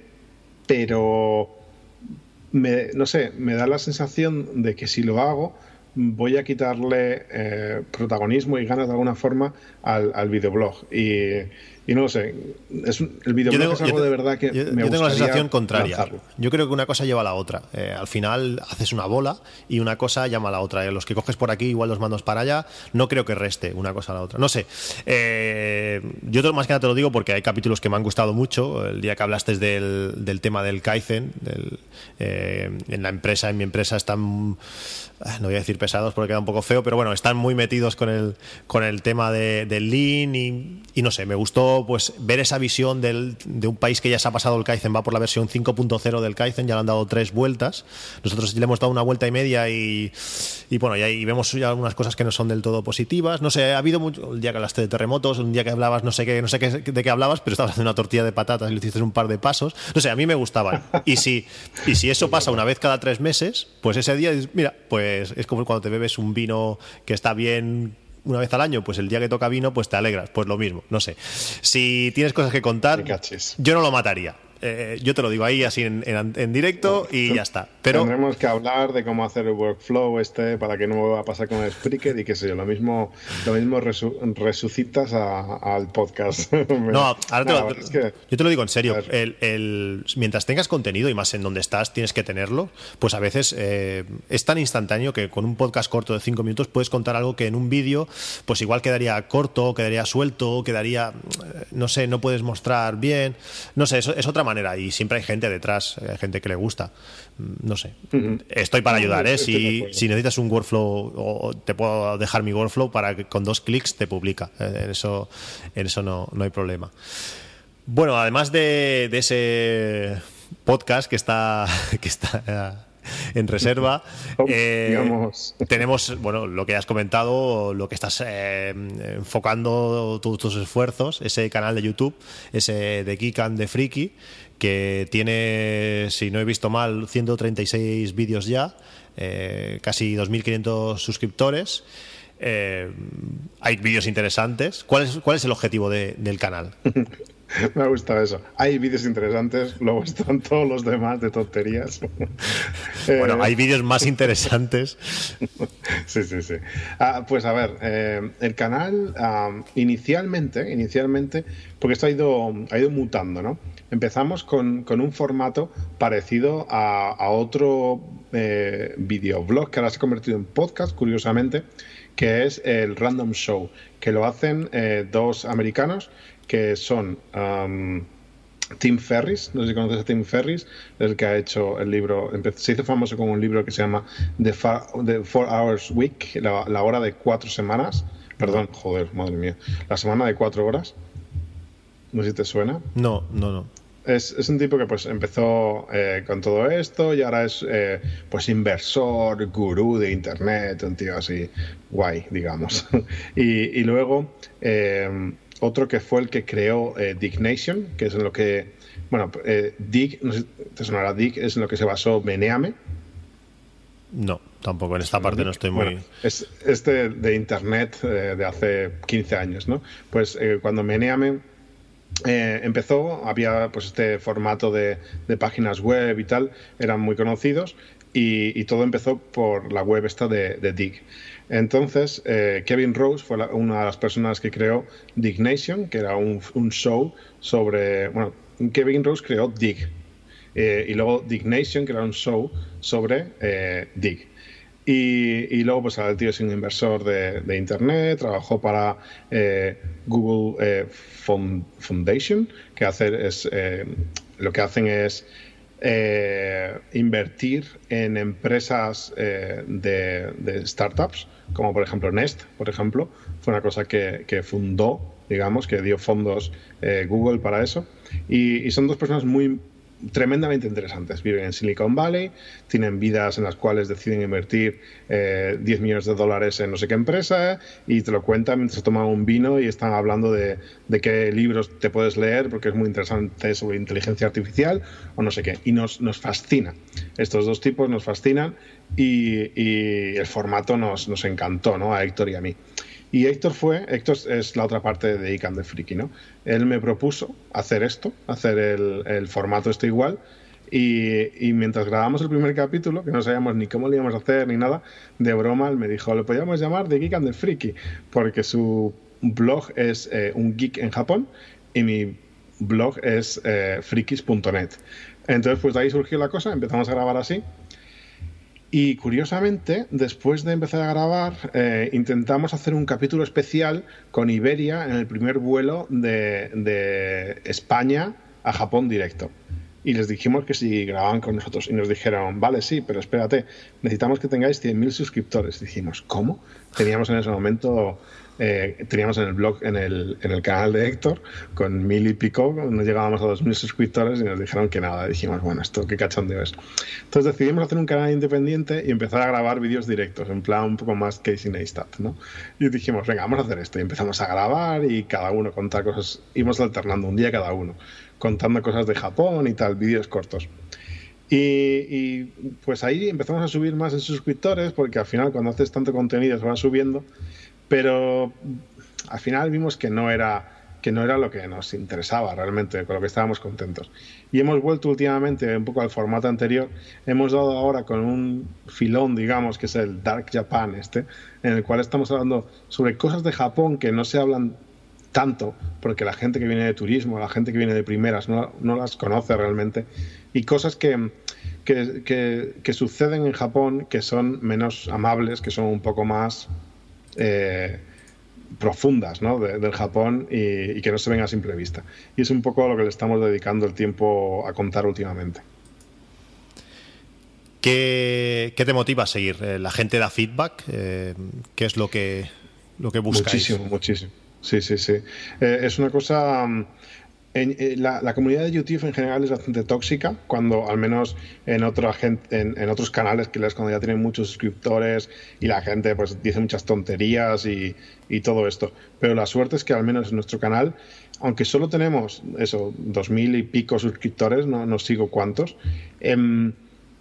pero me, no sé, me da la sensación de que si lo hago voy a quitarle eh, protagonismo y ganas de alguna forma al, al videoblog. Y, y no lo sé, es el videoblog es algo de verdad que yo, me yo tengo la sensación contraria. lanzarlo. Yo creo que una cosa lleva a la otra. Eh, al final haces una bola y una cosa llama a la otra. Eh, los que coges por aquí, igual los mandos para allá, no creo que reste una cosa a la otra. No sé. Eh, yo te- más que nada te lo digo porque hay capítulos que me han gustado mucho. El día que hablaste del, del tema del Kaizen, del, eh, en la empresa, en mi empresa están, ah, no voy a decir pesados porque queda un poco feo, pero bueno, están muy metidos con el, con el tema de- del Lean y, y no sé, me gustó pues ver esa visión del- de un país que ya se ha pasado el Kaizen, va por la versión 5.0 del Kaizen, ya le han dado tres vueltas. Nosotros le hemos dado una vuelta y media y, y bueno, y ahí vemos ya algunas cosas que no son del todo positivas. No sé, ha habido mucho, el día que hablaste de terremotos, un día que hablabas, no sé qué, no sé qué, de qué hablabas, pero estabas haciendo una tortilla de patatas y le hiciste un par de pasos. No sé, a mí me gustaban. Y si, y si eso pasa una vez cada tres meses, pues ese día, mira, pues es como cuando te bebes un vino que está bien una vez al año, pues el día que toca vino, pues te alegras. Pues lo mismo, no sé. Si tienes cosas que contar, yo no lo mataría. Eh, yo te lo digo ahí así en, en- en directo y ya está. Pero Tendremos que hablar de cómo hacer el workflow este para que no va a pasar con el Spreaker y que sé yo, lo mismo, lo mismo resu- resucitas a- al podcast. (laughs) No, ahora te lo- es que- yo te lo digo en serio. El, el- mientras tengas contenido y más en donde estás, tienes que tenerlo. Pues a veces eh, es tan instantáneo que con un podcast corto de cinco minutos puedes contar algo que en un vídeo, pues igual quedaría corto, quedaría suelto, quedaría, eh, no sé, no puedes mostrar bien. No sé, eso es otra manera y siempre hay gente detrás, eh, hay gente que le gusta. Mm, No sé. Estoy para ayudar, ¿eh? Si, necesitas un workflow, o te puedo dejar mi workflow para que con dos clics te publica. Eh, En eso, en eso no, no hay problema. Bueno, además de, de ese podcast que está, (laughs) que está (laughs) en reserva, (laughs) eh, tenemos bueno lo que has comentado, lo que estás eh, enfocando tu- tus esfuerzos, ese canal de YouTube, ese de Geek and the Freaky, que tiene, si no he visto mal, 136 vídeos ya, eh, casi 2.500 suscriptores. Hay vídeos interesantes. ¿Cuál es, cuál es el objetivo de- del canal? (laughs) (laughs) Me ha gustado eso. Hay vídeos interesantes, luego están todos los demás de tonterías. (laughs) Bueno, hay vídeos más interesantes. (laughs) Sí, sí, sí. Ah, pues a ver, eh, el canal ah, inicialmente, inicialmente, porque esto ha ido, ha ido mutando, ¿no? Empezamos con, con un formato parecido a, a otro eh, videoblog que ahora se ha convertido en podcast, curiosamente, que es el Random Show, que lo hacen eh, dos americanos que son Tim Ferris, no sé si conoces a Tim Ferris, el que ha hecho el libro, se hizo famoso con un libro que se llama The, The Four Hours Week, la, la hora de cuatro semanas. Perdón, joder, madre mía. La semana de cuatro horas. No sé si te suena. No, no, no. Es, es un tipo que pues empezó eh, con todo esto y ahora es eh, pues inversor, gurú de internet, un tío así guay, digamos. (laughs) y, y luego eh, otro que fue el que creó Dignation, que es en lo que, bueno, Dig, no sé si te sonará Dig, es en lo que se basó Meneame. No, tampoco. En esta parte no estoy muy. Bueno, es este de internet de hace 15 años, ¿no? Pues cuando Meneame eh, empezó, había pues este formato de, páginas web y tal, eran muy conocidos y, todo empezó por la web esta de, Dig. Entonces, eh, Kevin Rose fue una de las personas que creó Dignation, que era un, show sobre, bueno, Kevin Rose creó Dig, eh, y luego Dignation, que era un show sobre Dig. Y, luego, pues el tío es un inversor de, Internet, trabajó para eh, Google eh, Foundation, que hacer es, eh, lo que hacen es eh, invertir en empresas de, startups, como por ejemplo Nest, por ejemplo, fue una cosa que, fundó, digamos, que dio fondos Google para eso. Y, y son dos personas muy tremendamente interesantes. Viven en Silicon Valley, tienen vidas en las cuales deciden invertir eh, 10 millones de dólares en no sé qué empresa y te lo cuentan mientras toman un vino y están hablando de, de qué libros te puedes leer porque es muy interesante sobre inteligencia artificial o no sé qué. Y nos, nos fascina. Estos dos tipos nos fascinan y, y el formato nos, nos encantó, ¿no? A Héctor y a mí. Y Héctor fue, Héctor es la otra parte de Icam de Friki, ¿no? Él me propuso hacer esto, hacer el, el formato este igual, Y, mientras grabamos el primer capítulo, que no sabíamos ni cómo lo íbamos a hacer ni nada, de broma él me dijo, lo podíamos llamar The Geek and the Freaky, porque su blog es eh, un geek en Japón y mi blog es eh, frikis.net. Entonces, pues de ahí surgió la cosa, empezamos a grabar así. Y curiosamente, después de empezar a grabar, eh, intentamos hacer un capítulo especial con Iberia en el primer vuelo de, de España a Japón directo y les dijimos que si grababan con nosotros y nos dijeron, vale, sí, pero espérate, necesitamos que tengáis 100.000 suscriptores. Dijimos, ¿cómo? Teníamos en ese momento, eh, teníamos en el blog, en el, en el canal de Héctor, con mil y pico, no llegábamos a 2.000 suscriptores y nos dijeron que nada. Dijimos, bueno, esto qué cachondeo es. Entonces decidimos hacer un canal independiente y empezar a grabar vídeos directos, en plan un poco más Casey Neistat, ¿no? Y dijimos, venga, vamos a hacer esto. Y empezamos a grabar y cada uno contar cosas, íbamos alternando un día cada uno contando cosas de Japón y tal, vídeos cortos. Y, pues ahí empezamos a subir más en suscriptores, porque al final cuando haces tanto contenido se va subiendo, pero al final vimos que no era que no era lo que nos interesaba realmente, con lo que estábamos contentos. Y hemos vuelto últimamente un poco al formato anterior. Hemos dado ahora con un filón, digamos, que es el Dark Japan este, en el cual estamos hablando sobre cosas de Japón que no se hablan tanto, porque la gente que viene de turismo, la gente que viene de primeras, no, las conoce realmente, y cosas que, que, suceden en Japón que son menos amables, que son un poco más eh, profundas ¿no? del Japón y, que no se ven a simple vista. Y es un poco a lo que le estamos dedicando el tiempo a contar últimamente. ¿Qué, te motiva a seguir? Eh, ¿La gente da feedback? Eh, ¿Qué es lo que, lo que buscáis? Muchísimo, muchísimo. Sí, sí, sí. Eh, es una cosa... Mm, en, eh, la, comunidad de YouTube en general es bastante tóxica, cuando al menos en, otra gente, en, otros canales que les cuando ya tienen muchos suscriptores y la gente pues dice muchas tonterías y, todo esto. Pero la suerte es que al menos en nuestro canal, aunque solo tenemos eso, dos mil y pico suscriptores, no, no sigo cuántos, em,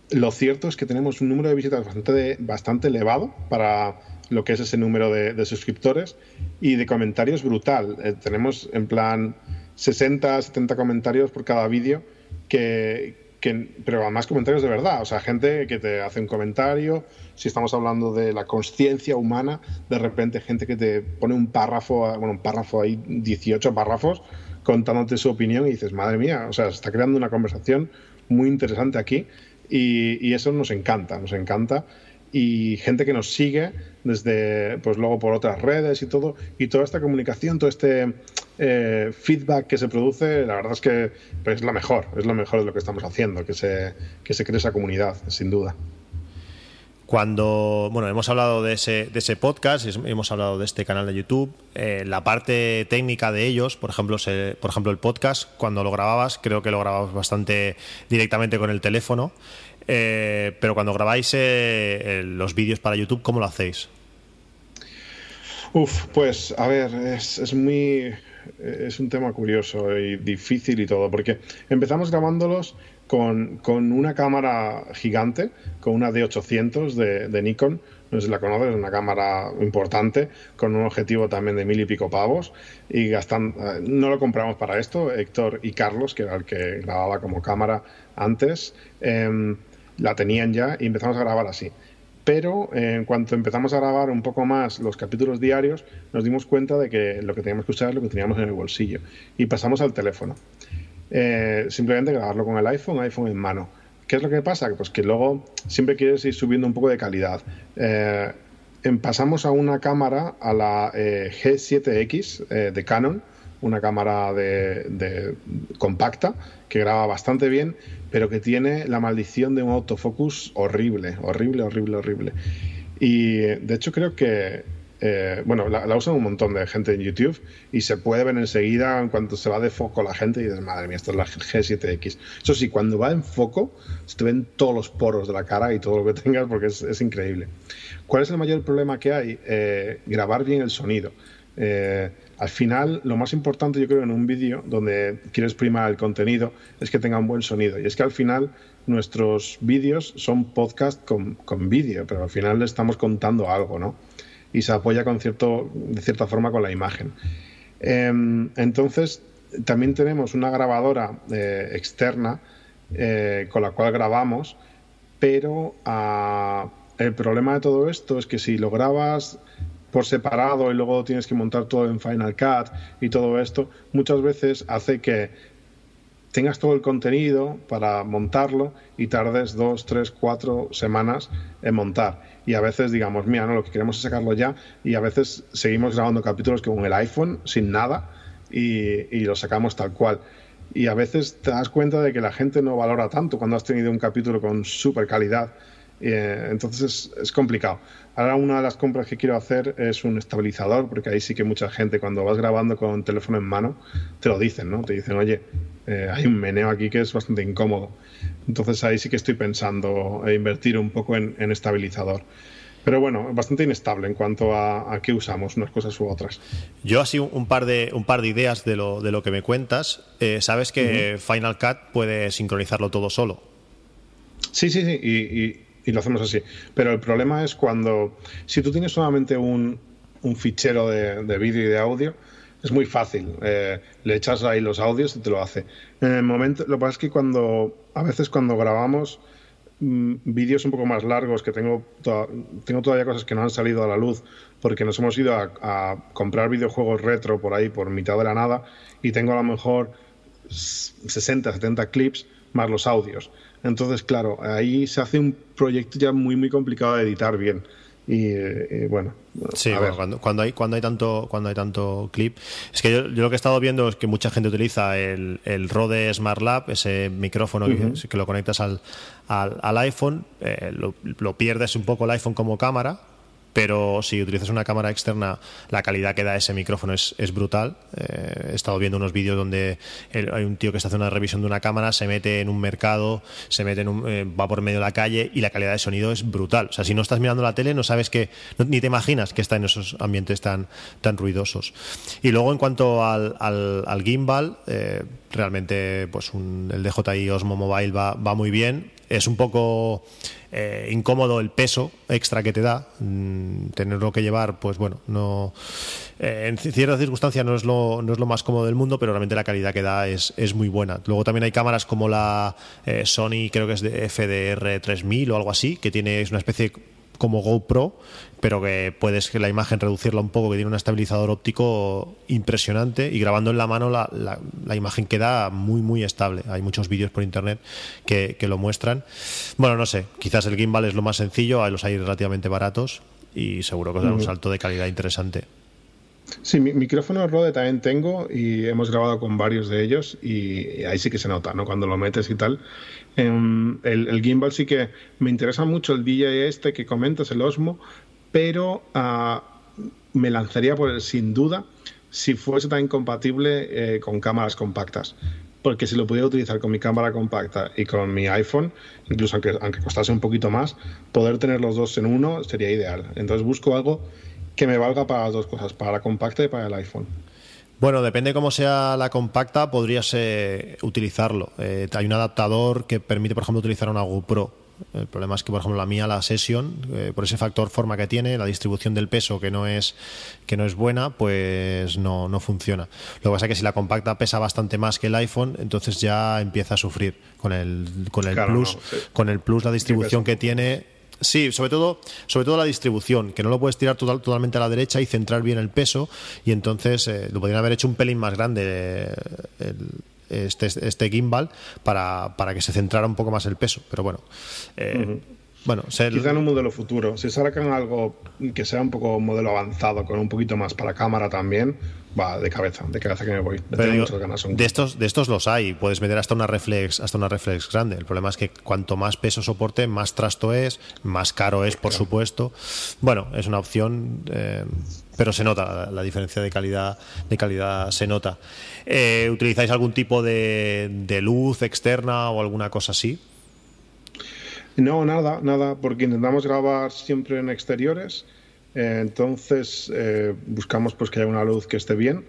lo cierto es que tenemos un número de visitas bastante, bastante elevado para lo que es ese número de, suscriptores y de comentarios brutal. Eh, tenemos en plan 60, 70 comentarios por cada vídeo, que, pero además comentarios de verdad, o sea, gente que te hace un comentario, si estamos hablando de la conciencia humana, de repente gente que te pone un párrafo, bueno, un párrafo ahí, 18 párrafos, contándote su opinión y dices, madre mía, o sea, se está creando una conversación muy interesante aquí y eso nos encanta, nos encanta y gente que nos sigue desde, pues luego por otras redes y todo, y toda esta comunicación, todo este eh, feedback que se produce, la verdad es que pues, es la mejor, es lo mejor de lo que estamos haciendo, que se, que se cree esa comunidad, sin duda. Cuando, bueno, hemos hablado de ese, de ese podcast, hemos hablado de este canal de YouTube, eh, la parte técnica de ellos, por ejemplo, por ejemplo, el podcast, cuando lo grababas, creo que lo grababas bastante directamente con el teléfono. Eh, pero cuando grabáis eh, los vídeos para YouTube, ¿cómo lo hacéis? Uf, pues a ver, es, es muy. Es un tema curioso y difícil y todo, porque empezamos grabándolos con, con una cámara gigante, con una D800 de, Nikon, no sé si la conoces, es una cámara importante, con un objetivo también de mil y pico pavos, y gastan, eh, no lo compramos para esto, Héctor y Carlos, que era el que grababa como cámara antes, eh, la tenían ya y empezamos a grabar así. Pero eh, en cuanto empezamos a grabar un poco más los capítulos diarios, nos dimos cuenta de que lo que teníamos que usar es lo que teníamos en el bolsillo y pasamos al teléfono. Eh, simplemente grabarlo con el iPhone, iPhone en mano. ¿Qué es lo que pasa? Pues que luego siempre quieres ir subiendo un poco de calidad. Eh, pasamos a una cámara, a la G7X de Canon, una cámara de, compacta que graba bastante bien, pero que tiene la maldición de un autofocus horrible, horrible, horrible, horrible. Y de hecho creo que, eh, bueno, la, usan un montón de gente en YouTube y se puede ver enseguida en cuanto se va de foco la gente y dices, madre mía, esto es la G7X. Eso sí, cuando va en foco, se te ven todos los poros de la cara y todo lo que (laughs) tengas porque es, increíble. ¿Cuál es el mayor problema que hay? Eh, grabar bien el sonido. Eh, al final, lo más importante, yo creo, en un vídeo donde quieres primar el contenido es que tenga un buen sonido. Y es que al final nuestros vídeos son podcast con, vídeo, pero al final le estamos contando algo, ¿no? Y se apoya con cierto, de cierta forma con la imagen. Em, entonces, también tenemos una grabadora eh, externa eh, con la cual grabamos, pero ah, el problema de todo esto es que si lo grabas por separado y luego tienes que montar todo en Final Cut y todo esto, muchas veces hace que tengas todo el contenido para montarlo y tardes dos, tres, cuatro semanas en montar. Y a veces digamos, mira, no, lo que queremos es sacarlo ya y a veces seguimos grabando capítulos con el iPhone sin nada y, y lo sacamos tal cual. Y a veces te das cuenta de que la gente no valora tanto cuando has tenido un capítulo con super calidad eh, entonces es, complicado. Ahora una de las compras que quiero hacer es un estabilizador, porque ahí sí que mucha gente cuando vas grabando con teléfono en mano te lo dicen, ¿no? Te dicen, oye, eh, hay un meneo aquí que es bastante incómodo. Entonces ahí sí que estoy pensando invertir un poco en, estabilizador. Pero bueno, bastante inestable en cuanto a, qué usamos, unas cosas u otras. Yo así un par de, un par de ideas de lo, de lo que me cuentas. Eh, Sabes que Final Cut puede sincronizarlo todo solo. Sí, sí, sí. y, y lo hacemos así. Pero el problema es cuando, si tú tienes solamente un, un fichero de, de vídeo y de audio, es muy fácil. Eh, le echas ahí los audios y te lo hace. En el momento, lo que pasa es que cuando, a veces cuando grabamos mm, vídeos un poco más largos, que tengo, tengo todavía cosas que no han salido a la luz, porque nos hemos ido a, a, comprar videojuegos retro por ahí, por mitad de la nada, y tengo a lo mejor 60, 70 clips más los audios. Entonces, claro, ahí se hace un proyecto ya muy, muy complicado de editar bien. Y, eh, bueno sí cuando, hay cuando hay tanto cuando hay tanto clip. Es que yo, lo que he estado viendo es que mucha gente utiliza el, el Rode Smart Lab ese micrófono que, lo conectas al, al, iPhone eh, lo, pierdes un poco el iPhone como cámara pero si utilizas una cámara externa, la calidad que da ese micrófono es, brutal. Eh, he estado viendo unos vídeos donde hay un tío que está haciendo una revisión de una cámara, se mete en un mercado, se mete en un, eh, va por medio de la calle y la calidad de sonido es brutal. O sea, si no estás mirando la tele, no sabes que, ni te imaginas que está en esos ambientes tan, tan ruidosos. Y luego, en cuanto al, al, gimbal, eh, realmente pues el DJI Osmo Mobile va, va muy bien. Es un poco eh, incómodo el peso extra que te da, mm, tenerlo que llevar, pues bueno, no eh, en ciertas circunstancias no es, lo, no es lo más cómodo del mundo, pero realmente la calidad que da es, es muy buena. Luego también hay cámaras como la eh, Sony, creo que es de FDR 3000 o algo así, que tiene es una especie como GoPro, pero que puedes la imagen reducirla un poco, que tiene un estabilizador óptico impresionante y grabando en la mano la, la, imagen queda muy, muy estable. Hay muchos vídeos por internet que, lo muestran. Bueno, no sé, quizás el gimbal es lo más sencillo, los hay relativamente baratos y seguro que os da un salto de calidad interesante. Sí, mi micrófono Rode también tengo y hemos grabado con varios de ellos y ahí sí que se nota, ¿no? Cuando lo metes y tal. Em, el, gimbal sí que me interesa mucho el DJ este que comentas, el Osmo, pero ah, me lanzaría por él sin duda si fuese tan incompatible eh, con cámaras compactas. Porque si lo pudiera utilizar con mi cámara compacta y con mi iPhone, incluso aunque, aunque costase un poquito más, poder tener los dos en uno sería ideal. Entonces busco algo que me valga para las dos cosas, para la compacta y para el iPhone. Bueno, depende cómo sea la compacta, podrías utilizarlo. Eh, hay un adaptador que permite, por ejemplo, utilizar una GoPro. El problema es que, por ejemplo, la mía, la Session, eh, por ese factor forma que tiene, la distribución del peso que no es, que no es buena, pues no, no funciona. Lo que pasa es que si la compacta pesa bastante más que el iPhone, entonces ya empieza a sufrir con el, con el plus. Con el plus, la distribución que tiene Sí, sobre todo, sobre todo la distribución, que no lo puedes tirar totalmente a la derecha y centrar bien el peso, y entonces eh, lo podrían haber hecho un pelín más grande eh, este, este, gimbal para, para, que se centrara un poco más el peso. Pero bueno, eh, bueno, Quizá en un modelo futuro. Si sacan algo que sea un poco modelo avanzado, con un poquito más para cámara también, va de cabeza, de cabeza que me voy. de estos, de estos los hay. Puedes meter hasta una reflex, hasta una reflex grande. El problema es que cuanto más peso soporte, más trasto es, más caro es, por supuesto. Bueno, es una opción. Eh, pero se nota la, diferencia de calidad de calidad se nota eh, utilizáis algún tipo de, de luz externa o alguna cosa así no, nada, nada, porque intentamos grabar siempre en exteriores, eh, entonces eh, buscamos pues que haya una luz que esté bien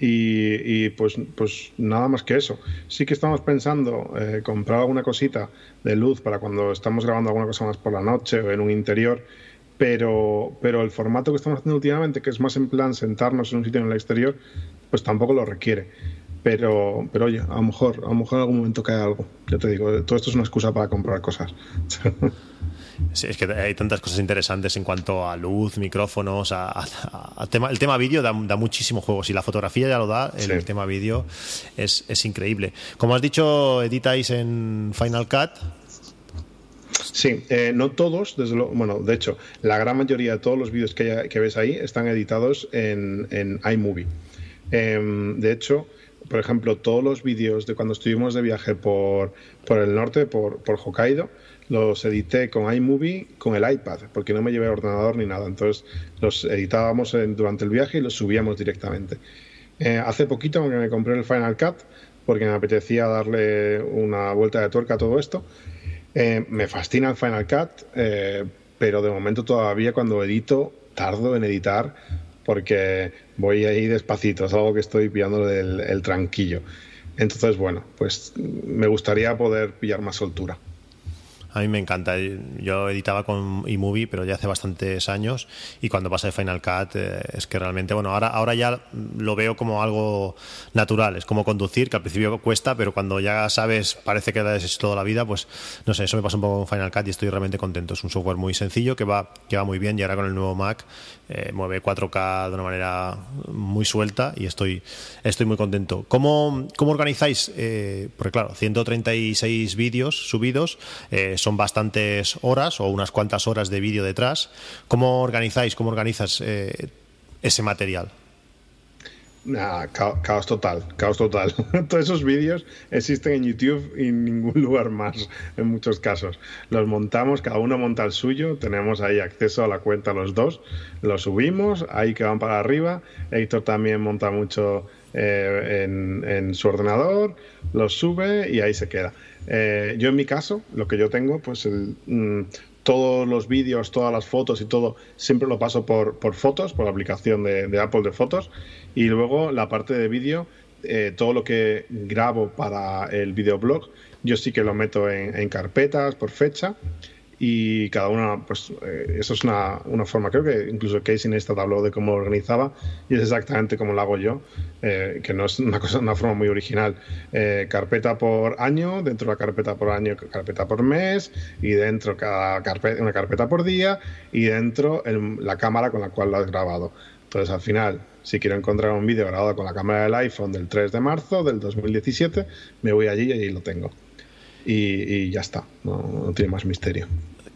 y, pues, pues nada más que eso. Sí que estamos pensando eh, comprar alguna cosita de luz para cuando estamos grabando alguna cosa más por la noche o en un interior, pero, pero el formato que estamos haciendo últimamente, que es más en plan sentarnos en un sitio en el exterior, pues tampoco lo requiere. Pero, pero oye, a lo mejor, a lo mejor en algún momento cae algo. Ya te digo, todo esto es una excusa para comprar cosas. (laughs) Sí, es que hay tantas cosas interesantes en cuanto a luz, micrófonos, a, tema, el tema vídeo da, muchísimo juego. Si la fotografía ya lo da, el, tema vídeo es, es, increíble. Como has dicho, editáis en Final Cut. Sí, eh, no todos, desde lo, bueno, de hecho, la gran mayoría de todos los vídeos que, que ves ahí están editados en, en iMovie. Em, de hecho, por ejemplo, todos los vídeos de cuando estuvimos de viaje por, por el norte, por, por Hokkaido, los edité con iMovie con el iPad, porque no me llevé ordenador ni nada. Entonces los editábamos durante el viaje y los subíamos directamente. Eh, hace poquito me compré el Final Cut porque me apetecía darle una vuelta de tuerca a todo esto. Eh, me fascina el Final Cut, eh, pero de momento todavía cuando edito tardo en editar porque voy ahí despacito, es algo que estoy pillando del el tranquillo. Entonces, bueno, pues me gustaría poder pillar más soltura. A mí me encanta. Yo editaba con eMovie, pero ya hace bastantes años. Y cuando pasa de Final Cut, eh, es que realmente, bueno, ahora, ahora ya lo veo como algo natural. Es como conducir, que al principio cuesta, pero cuando ya sabes, parece que es toda la vida, pues no sé, eso me pasa un poco con Final Cut y estoy realmente contento. Es un software muy sencillo que va, que va muy bien y ahora con el nuevo Mac eh, mueve 4K de una manera muy suelta y estoy, estoy muy contento. ¿Cómo, cómo organizáis? Eh, porque claro, 136 vídeos subidos. Eh, son bastantes horas o unas cuantas horas de vídeo detrás. ¿Cómo organizáis, cómo organizas eh, ese material? caos total, caos total. (laughs) Todos esos vídeos existen en YouTube y en ningún lugar más, en muchos casos. Los montamos, cada uno monta el suyo, tenemos ahí acceso a la cuenta los dos, los subimos, ahí que van para arriba. Héctor también monta mucho eh, en, su ordenador, los sube y ahí se queda. Eh, yo en mi caso, lo que yo tengo, pues mm, todos los vídeos, todas las fotos y todo, siempre lo paso por, por fotos, por la aplicación de, Apple de fotos. Y luego la parte de vídeo, eh, todo lo que grabo para el videoblog, yo sí que lo meto en carpetas por fecha y cada una, pues eh, eso es una, una, forma, creo que incluso Casey Neistat habló de cómo lo organizaba y es exactamente como lo hago yo, eh, que no es una, (laughs) cosa, una forma muy original. Eh, carpeta por año, dentro de la carpeta por año, carpeta por mes y dentro cada carpeta, una carpeta por día y dentro la cámara con la cual lo has grabado. Entonces al final, si quiero encontrar un vídeo grabado con la cámara del iPhone del 3 de marzo del 2017, me voy allí y allí lo tengo y, ya está, no, tiene más misterio.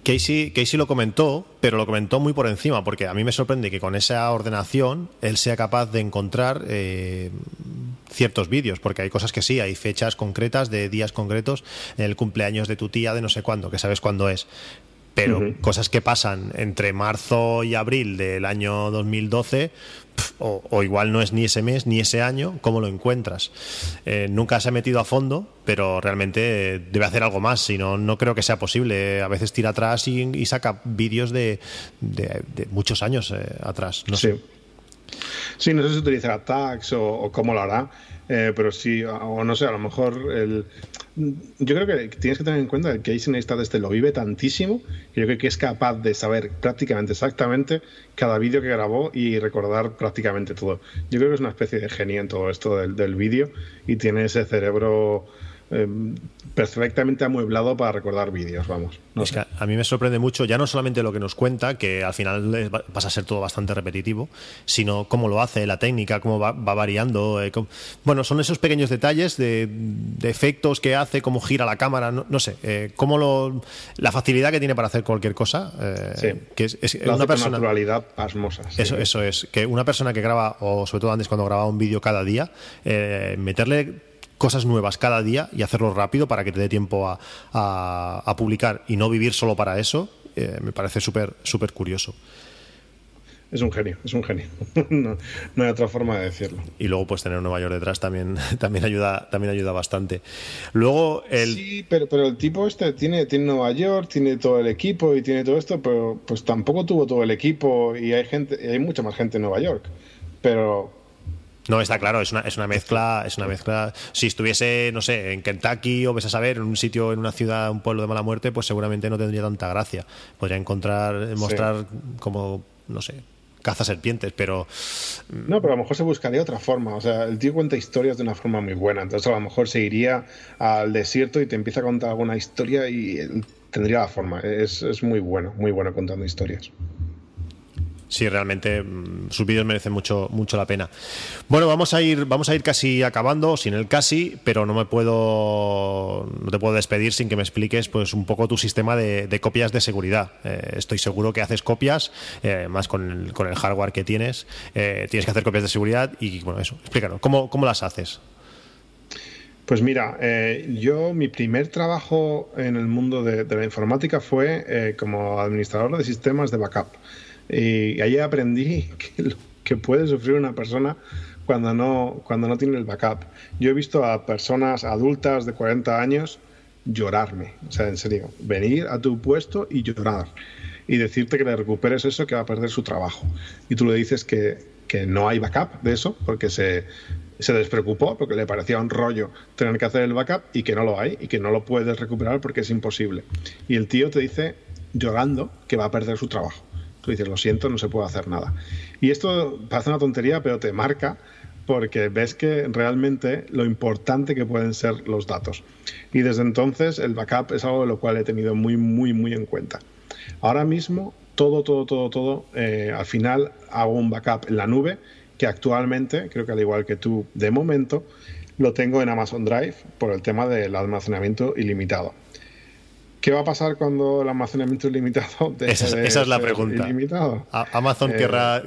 Casey, Casey, lo comentó, pero lo comentó muy por encima, porque a mí me sorprende que con esa ordenación él sea capaz de encontrar eh, ciertos vídeos, porque hay cosas que sí, hay fechas concretas de días concretos, el cumpleaños de tu tía de no sé cuándo, que sabes cuándo es. Pero cosas que pasan entre marzo y abril del año 2012, o, igual no es ni ese mes ni ese año, ¿cómo lo encuentras? Eh, nunca se ha metido a fondo, pero realmente debe hacer algo más, si no, no creo que sea posible. A veces tira atrás y, saca vídeos de, muchos años eh, atrás. No sí. Sé. Sí, no sé si utiliza tags o, cómo lo hará, eh, pero sí, o no sé, a lo mejor el, yo creo que tienes que tener en cuenta que Casey Neistat este lo vive tantísimo que yo creo que es capaz de saber prácticamente exactamente cada vídeo que grabó y recordar prácticamente todo. Yo creo que es una especie de genio en todo esto del vídeo y tiene ese cerebro Em, perfectamente amueblado para recordar vídeos, vamos. a mí me sorprende mucho, ya no solamente lo que nos cuenta, que al final pasa a ser todo bastante repetitivo, sino cómo lo hace, la técnica, cómo va, variando. Eh, bueno, son esos pequeños detalles de, efectos que hace, cómo gira la cámara, no, sé, eh, cómo lo, la facilidad que tiene para hacer cualquier cosa. Eh, que es, una persona, naturalidad pasmosa. Eso, eso es, que una persona que graba, o sobre todo antes cuando grababa un vídeo cada día, meterle cosas nuevas cada día y hacerlo rápido para que te dé tiempo a, a, publicar y no vivir solo para eso, eh, me parece súper súper curioso. Es un genio, es un genio. (laughs) no, hay otra forma de decirlo. Y luego, pues tener Nueva York detrás también, (laughs) también ayuda, también ayuda bastante. Luego el. Sí, pero, pero el tipo este tiene, tiene Nueva York, tiene todo el equipo y tiene todo esto, pero pues tampoco tuvo todo el equipo y hay gente, hay mucha más gente en Nueva York. Pero no, está claro, es una, es una mezcla, es una mezcla. Si estuviese, no sé, en Kentucky o ves a saber, en un sitio, en una ciudad, un pueblo de mala muerte, pues seguramente no tendría tanta gracia. Podría encontrar, mostrar como, no sé, caza serpientes, pero... No, pero a lo mejor se buscaría otra forma. O sea, el tío cuenta historias de una forma muy buena. Entonces a lo mejor se iría al desierto y te empieza a contar alguna historia y tendría la forma. Es, es muy bueno, muy bueno contando historias sí, realmente mm, sus vídeos merecen mucho, mucho la pena. Bueno, vamos a ir, vamos a ir casi acabando, sin el casi, pero no me puedo, no te puedo despedir sin que me expliques, pues, un poco tu sistema de, copias de seguridad. Eh, estoy seguro que haces copias, eh, más con el, con el, hardware que tienes, eh, tienes que hacer copias de seguridad y, bueno, eso, explícanos, ¿cómo, cómo las haces? Pues mira, yo mi primer trabajo en el mundo de, de la informática fue como administrador de sistemas de backup. Y ahí aprendí que, que puede sufrir una persona cuando no, cuando no tiene el backup. Yo he visto a personas adultas de 40 años llorarme, o sea, en serio, venir a tu puesto y llorar y decirte que le recuperes eso, que va a perder su trabajo. Y tú le dices que, que no hay backup de eso, porque se, se despreocupó, porque le parecía un rollo tener que hacer el backup y que no lo hay y que no lo puedes recuperar porque es imposible. Y el tío te dice llorando que va a perder su trabajo. Tú dices, lo siento, no se puede hacer nada. Y esto parece una tontería, pero te marca porque ves que realmente lo importante que pueden ser los datos. Y desde entonces el backup es algo de lo cual he tenido muy, muy, muy en cuenta. Ahora mismo, todo, todo, todo, todo, eh, al final hago un backup en la nube, que actualmente, creo que al igual que tú, de momento, lo tengo en Amazon Drive por el tema del almacenamiento ilimitado. ¿Qué va a pasar cuando el almacenamiento es limitado? Esa, es la pregunta. ¿Amazon eh,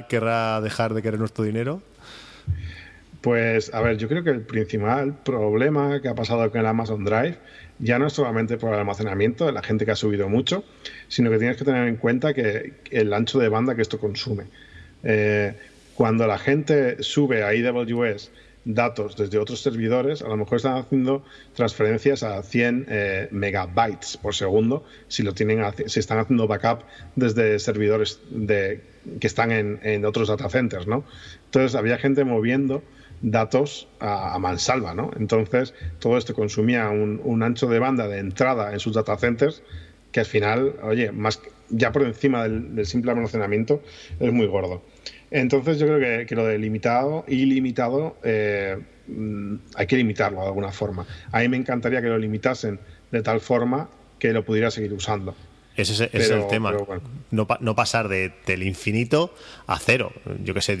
querrá, dejar de querer nuestro dinero? Pues, a ver, yo creo que el principal problema que ha pasado con el Amazon Drive ya no es solamente por el almacenamiento de la gente que ha subido mucho, sino que tienes que tener en cuenta que el ancho de banda que esto consume. Eh, cuando la gente sube a AWS datos desde otros servidores, a lo mejor están haciendo transferencias a 100 eh, megabytes por segundo si lo tienen si están haciendo backup desde servidores de, que están en, otros data centers, ¿no? Entonces había gente moviendo datos a, mansalva, ¿no? Entonces todo esto consumía un, ancho de banda de entrada en sus data centers que al final, oye, más ya por encima del simple almacenamiento es muy gordo. Entonces yo creo que, lo de limitado, eh, mm, hay que limitarlo de alguna forma. A mí me encantaría que lo limitasen de tal forma que lo pudiera seguir usando. Ese es, el tema. no, no, pasar de, del infinito a cero. Yo qué sé,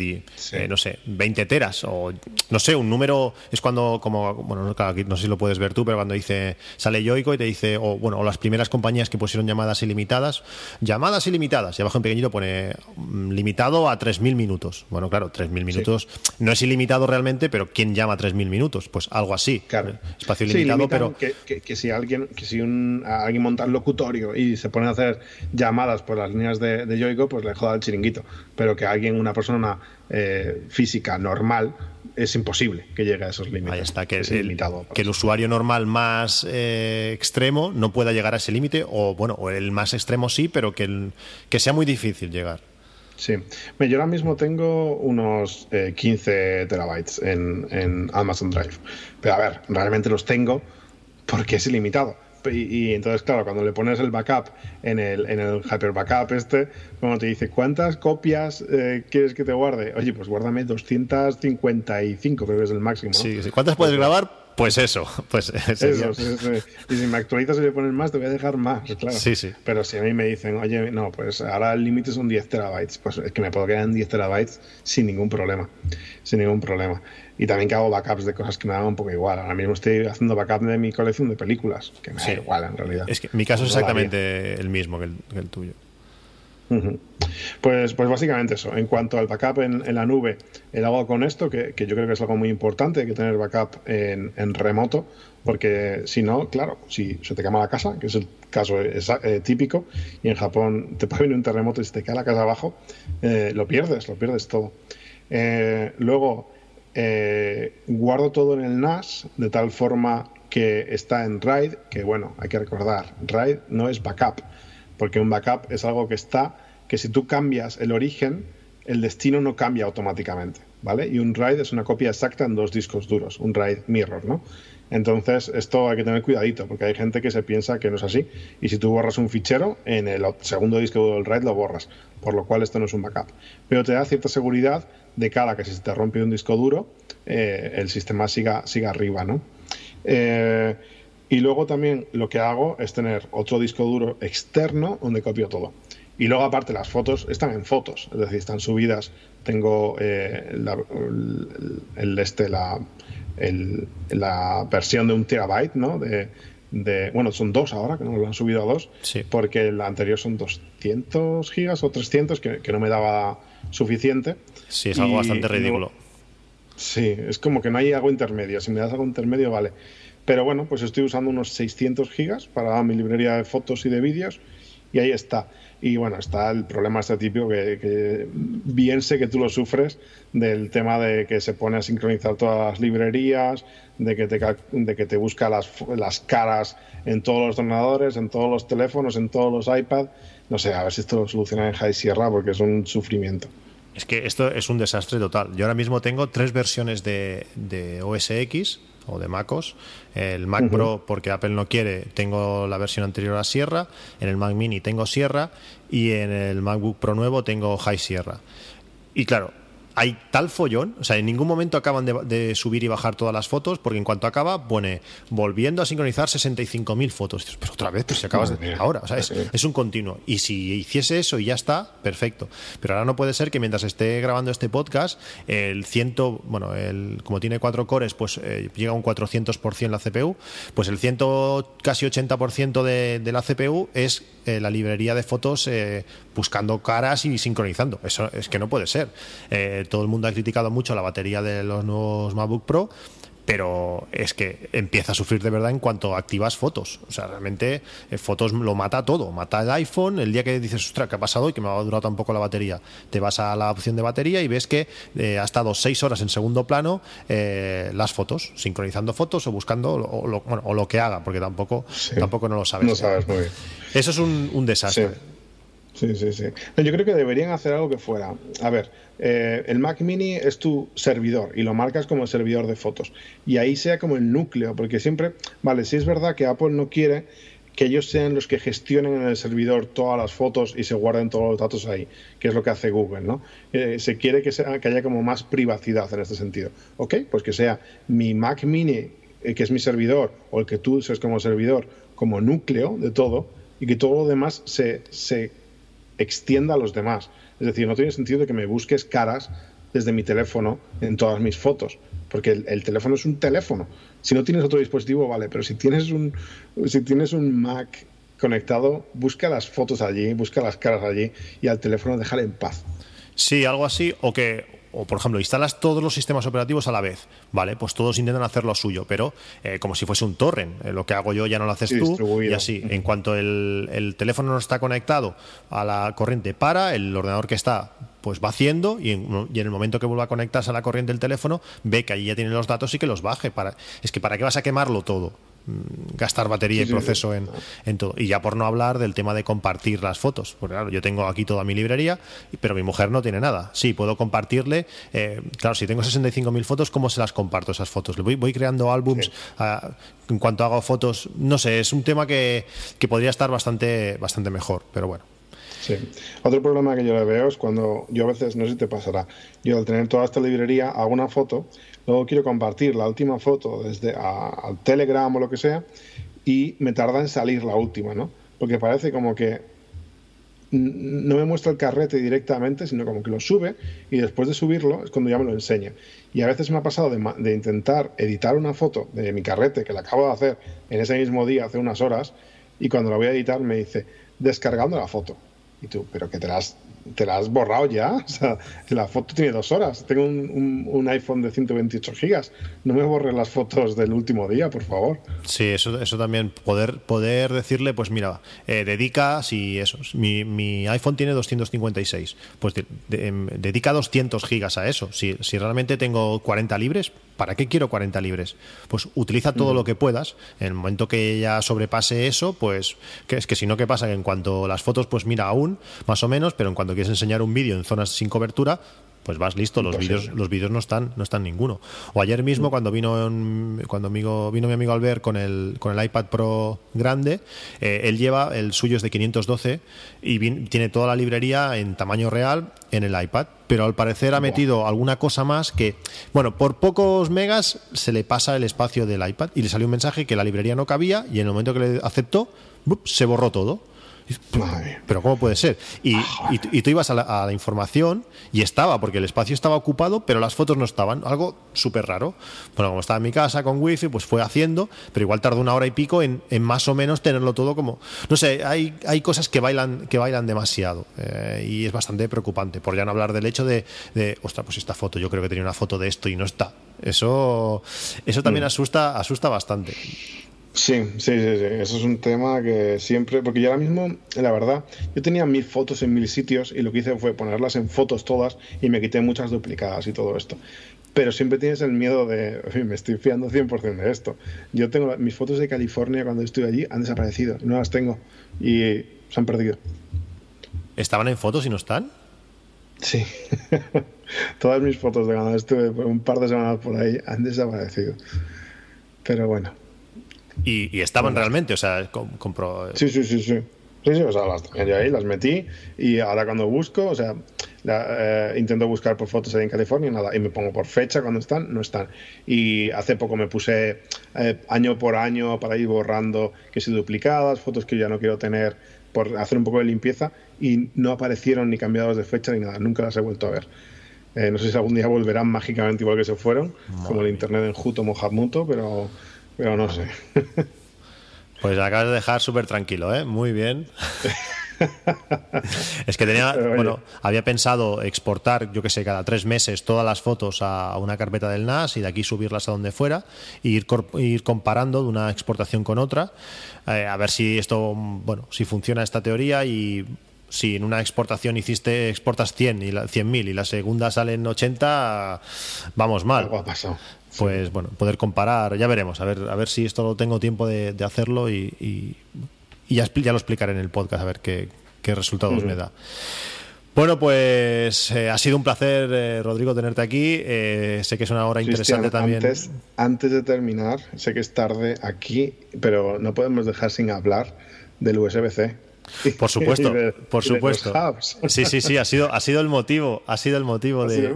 eh, no sé, 20 teras o no sé, un número es cuando, como, bueno, no sé si lo puedes ver tú, pero cuando dice, sale Yoico y te dice, o bueno, o las primeras compañías que pusieron llamadas ilimitadas, llamadas ilimitadas, y abajo en pequeñito pone mm, limitado a 3.000 minutos. Bueno, claro, 3.000 minutos no es ilimitado realmente, pero ¿quién llama 3.000 minutos? Pues algo así. Claro. Espacio ilimitado, pero. Que, que, si alguien, que si un, alguien monta el locutorio y se pone hacer llamadas por las líneas de, de Yoigo, pues le joda el chiringuito. Pero que alguien, una persona eh, física normal, es imposible que llegue a esos límites. Ahí está, que, el, que el usuario normal más eh, extremo no pueda llegar a ese límite, o bueno, o el más extremo sí, pero que, que sea muy difícil llegar. Sí, yo ahora mismo tengo unos 15 eh, terabytes en, en Amazon Drive. Pero a ver, realmente los tengo porque es ilimitado y, entonces, claro, cuando le pones el backup en el, en el hyper backup este, como te dice, ¿cuántas copias eh, quieres que te guarde? Oye, pues guárdame 255, creo que es el máximo. Sí, sí. ¿Cuántas puedes grabar? Pues eso, (laughs) pues eso, Y si me actualizas y le pones más, te voy a dejar más, claro. Sí, sí. Pero si a mí me dicen, oye, no, pues ahora el límite son 10 terabytes, pues es que me puedo quedar en 10 terabytes sin ningún problema, sin ningún problema. Y también que hago backups de cosas que me dan un poco igual. Ahora mismo estoy haciendo backup de mi colección de películas, que me da igual en realidad. Es que mi caso es exactamente el mismo que el, tuyo. Pues, pues básicamente eso. En cuanto al backup en, la nube, el hago con esto, que, yo creo que es algo muy importante, hay que tener backup en, remoto, porque si no, claro, si se te quema la casa, que es el caso eh, típico, y en Japón te (laughs) puede venir un terremoto y se te cae la casa abajo, eh, lo pierdes, lo pierdes todo. Eh, luego, guardo todo en el NAS de tal forma que está en RAID, que bueno, hay que recordar, RAID no es backup, porque un backup es algo que está, que si tú cambias el origen, el destino no cambia automáticamente, ¿vale? Y un RAID es una copia exacta en dos discos duros, un RAID mirror, ¿no? Entonces, esto hay que tener cuidadito, porque hay gente que se piensa que no es así. Y si tú borras un fichero, en el segundo disco del RAID lo borras, por lo cual esto no es un backup. Pero te da cierta seguridad de cara que si se te rompe un disco duro, eh, el sistema siga, siga arriba, ¿no? Eh, y luego también lo que hago es tener otro disco duro externo donde copio todo. Y luego aparte las fotos están en fotos, es decir, están subidas. Tengo eh, el, este, la, la versión de un terabyte, ¿no? De, bueno, son dos ahora, que no lo han subido a dos, porque la anterior son 200 gigas o 300, que, que no me daba suficiente. Sí, es algo bastante ridículo. sí, es como que no hay algo intermedio. Si me das algo intermedio, vale. Pero bueno, pues estoy usando unos 600 gigas para mi librería de fotos y de vídeos y ahí está. Y bueno, está el problema este típico que, bien sé que tú lo sufres del tema de que se pone a sincronizar todas las librerías, de que te, de que te busca las, las caras en todos los ordenadores, en todos los teléfonos, en todos los iPads. No sé, a ver si esto lo soluciona en High Sierra porque es un sufrimiento. Es que esto es un desastre total. Yo ahora mismo tengo tres versiones de, de OS X o de MacOS. El Mac Pro, porque Apple no quiere, tengo la versión anterior a Sierra. En el Mac Mini tengo Sierra. Y en el MacBook Pro nuevo tengo High Sierra. Y claro, hay tal follón, o sea, en ningún momento acaban de, subir y bajar todas las fotos, porque en cuanto acaba, pone volviendo a sincronizar 65.000 fotos. pero otra vez, pues si acabas de, ahora, o sea, es, un continuo. Y si hiciese eso y ya está, perfecto. Pero ahora no puede ser que mientras esté grabando este podcast, el ciento, bueno, el, como tiene cuatro cores, pues eh, llega a un 400% la CPU, pues el ciento, casi 80% de, de la CPU es eh, la librería de fotos eh, buscando caras y sincronizando. Eso es que no puede ser. Eh, todo el mundo ha criticado mucho la batería de los nuevos MacBook Pro, pero es que empieza a sufrir de verdad en cuanto activas fotos. O sea, realmente fotos lo mata todo. Mata el iPhone. El día que dices, ostras, ¿qué ha pasado? Y que me ha durado tan poco la batería. Te vas a la opción de batería y ves que ha estado seis horas en segundo plano las fotos, sincronizando fotos o buscando o lo, bueno, o lo que haga, porque tampoco, tampoco no lo sabes. No sabes muy bien. Eso es un, desastre. Sí. Sí, sí, yo creo que deberían hacer algo que fuera. A ver, eh, el Mac Mini es tu servidor y lo marcas como servidor de fotos. Y ahí sea como el núcleo, porque siempre, vale, si es verdad que Apple no quiere que ellos sean los que gestionen en el servidor todas las fotos y se guarden todos los datos ahí, que es lo que hace Google, ¿no? Eh, se quiere que, sea, que haya como más privacidad en este sentido. Ok, pues que sea mi Mac Mini, eh, que es mi servidor, o el que tú uses como servidor, como núcleo de todo, y que todo lo demás se, se extienda a los demás. Es decir, no tiene sentido que me busques caras desde mi teléfono en todas mis fotos, porque el, teléfono es un teléfono. Si no tienes otro dispositivo, vale, pero si tienes un, si tienes un Mac conectado, busca las fotos allí, busca las caras allí y al teléfono déjale en paz. Sí, algo así, o que, o por ejemplo, instalas todos los sistemas operativos a la vez, ¿vale? Pues todos intentan hacer lo suyo, pero eh, como si fuese un torrent. Eh, lo que hago yo ya no lo haces tú. Y así, en cuanto el, teléfono no está conectado a la corriente para, el ordenador que está pues va haciendo y en, y en, el momento que vuelva a conectarse a la corriente del teléfono ve que allí ya tiene los datos y que los baje. Para, es que ¿para qué vas a quemarlo todo? Mm, gastar batería y proceso en, en, todo. Y ya por no hablar del tema de compartir las fotos. Porque claro, yo tengo aquí toda mi librería, pero mi mujer no tiene nada. Sí, puedo compartirle. Eh, claro, si tengo 65.000 fotos, ¿cómo se las comparto esas fotos? Voy, voy creando álbums ah, en cuanto hago fotos. No sé, es un tema que, que podría estar bastante, bastante mejor, pero bueno. Sí. Otro problema que yo le veo es cuando yo a veces, no sé si te pasará, yo al tener toda esta librería hago una foto luego quiero compartir la última foto desde al Telegram o lo que sea y me tarda en salir la última, ¿no? Porque parece como que no me muestra el carrete directamente, sino como que lo sube y después de subirlo es cuando ya me lo enseña. Y a veces me ha pasado de, de intentar editar una foto de mi carrete que la acabo de hacer en ese mismo día, hace unas horas, y cuando la voy a editar me dice, descargando la foto. Y tú, pero que te la has te la has borrado ya. (laughs) O sea, la foto tiene dos horas. Tengo un, iPhone de 128 gigas. No me borres las fotos del último día, por favor. Sí, eso, eso también. Poder, poder decirle, pues mira, eh, dedica, si eso, mi, mi, iPhone tiene 256, pues em, dedica 200 gigas a eso. Si, si realmente tengo 40 libres, ¿para qué quiero 40 libres? Pues utiliza todo lo que puedas. En el momento que ya sobrepase eso, pues que es que si no, ¿qué pasa? Que en cuanto las fotos, pues mira aún, más o menos, pero en cuanto quieres enseñar un vídeo en zonas sin cobertura, pues vas listo, los vídeos los vídeos no están no están ninguno. O ayer mismo cuando vino cuando amigo, vino mi amigo Albert con el con el iPad Pro grande, eh, él lleva el suyo es de 512 y tiene toda la librería en tamaño real en el iPad, pero al parecer ha metido alguna cosa más que bueno, por pocos megas se le pasa el espacio del iPad y le salió un mensaje que la librería no cabía y en el momento que le aceptó, se borró todo. Pero ¿cómo puede ser? Y, y, tú ibas a la, información y estaba, porque el espacio estaba ocupado, pero las fotos no estaban. Algo súper raro. Bueno, como estaba en mi casa con wifi, pues fue haciendo, pero igual tardó una hora y pico en, más o menos tenerlo todo como... No sé, hay, hay cosas que bailan, que bailan demasiado eh, y es bastante preocupante, por ya no hablar del hecho de, de, ostras, pues esta foto, yo creo que tenía una foto de esto y no está. Eso, eso también mm. asusta, asusta bastante. Sí, sí, sí, sí, eso es un tema que siempre, porque yo ahora mismo, la verdad, yo tenía mil fotos en mil sitios y lo que hice fue ponerlas en fotos todas y me quité muchas duplicadas y todo esto. Pero siempre tienes el miedo de, me estoy fiando 100% de esto. Yo tengo mis fotos de California cuando estuve allí, han desaparecido, no las tengo y se han perdido. ¿Estaban en fotos y no están? Sí. (laughs) Todas mis fotos de cuando estuve un par de semanas por ahí han desaparecido. Pero bueno, y, estaban realmente, o sea, compro. Sí, sí, sí, sí. Sí, sí, o sea, las tenía ahí, las metí y ahora cuando busco, o sea, eh, intento buscar por fotos ahí en California y nada, y me pongo por fecha cuando están, no están. Y hace poco me puse eh, año por año para ir borrando que si duplicadas, fotos que ya no quiero tener por hacer un poco de limpieza y no aparecieron ni cambiados de fecha ni nada, nunca las he vuelto a ver. Eh, no sé si algún día volverán mágicamente igual que se fueron, como el internet en Juto Mojamuto, pero pero no sé. (laughs) Pues acabas de dejar súper tranquilo, ¿eh? Muy bien. (laughs) es que tenía, bueno, había pensado exportar, yo que sé, cada tres meses todas las fotos a una carpeta del NAS y de aquí subirlas a donde fuera e ir, ir comparando de una exportación con otra, eh, a ver si esto, bueno, si funciona esta teoría y si en una exportación hiciste exportas 100 y la, 100.000 y la segunda salen 80, vamos mal. Algo ha pasado pues bueno, poder comparar, ya veremos, a ver, a ver si esto lo tengo tiempo de, hacerlo y, ya, ya, lo explicaré en el podcast, a ver qué, resultados me da. Bueno, pues eh, ha sido un placer, eh, Rodrigo, tenerte aquí. Eh, sé que es una hora interesante también. Antes, antes de terminar, sé que es tarde aquí, pero no podemos dejar sin hablar del USB-C. Por supuesto, por supuesto. Sí, sí, sí, ha sido, ha sido el motivo, ha sido el motivo, de,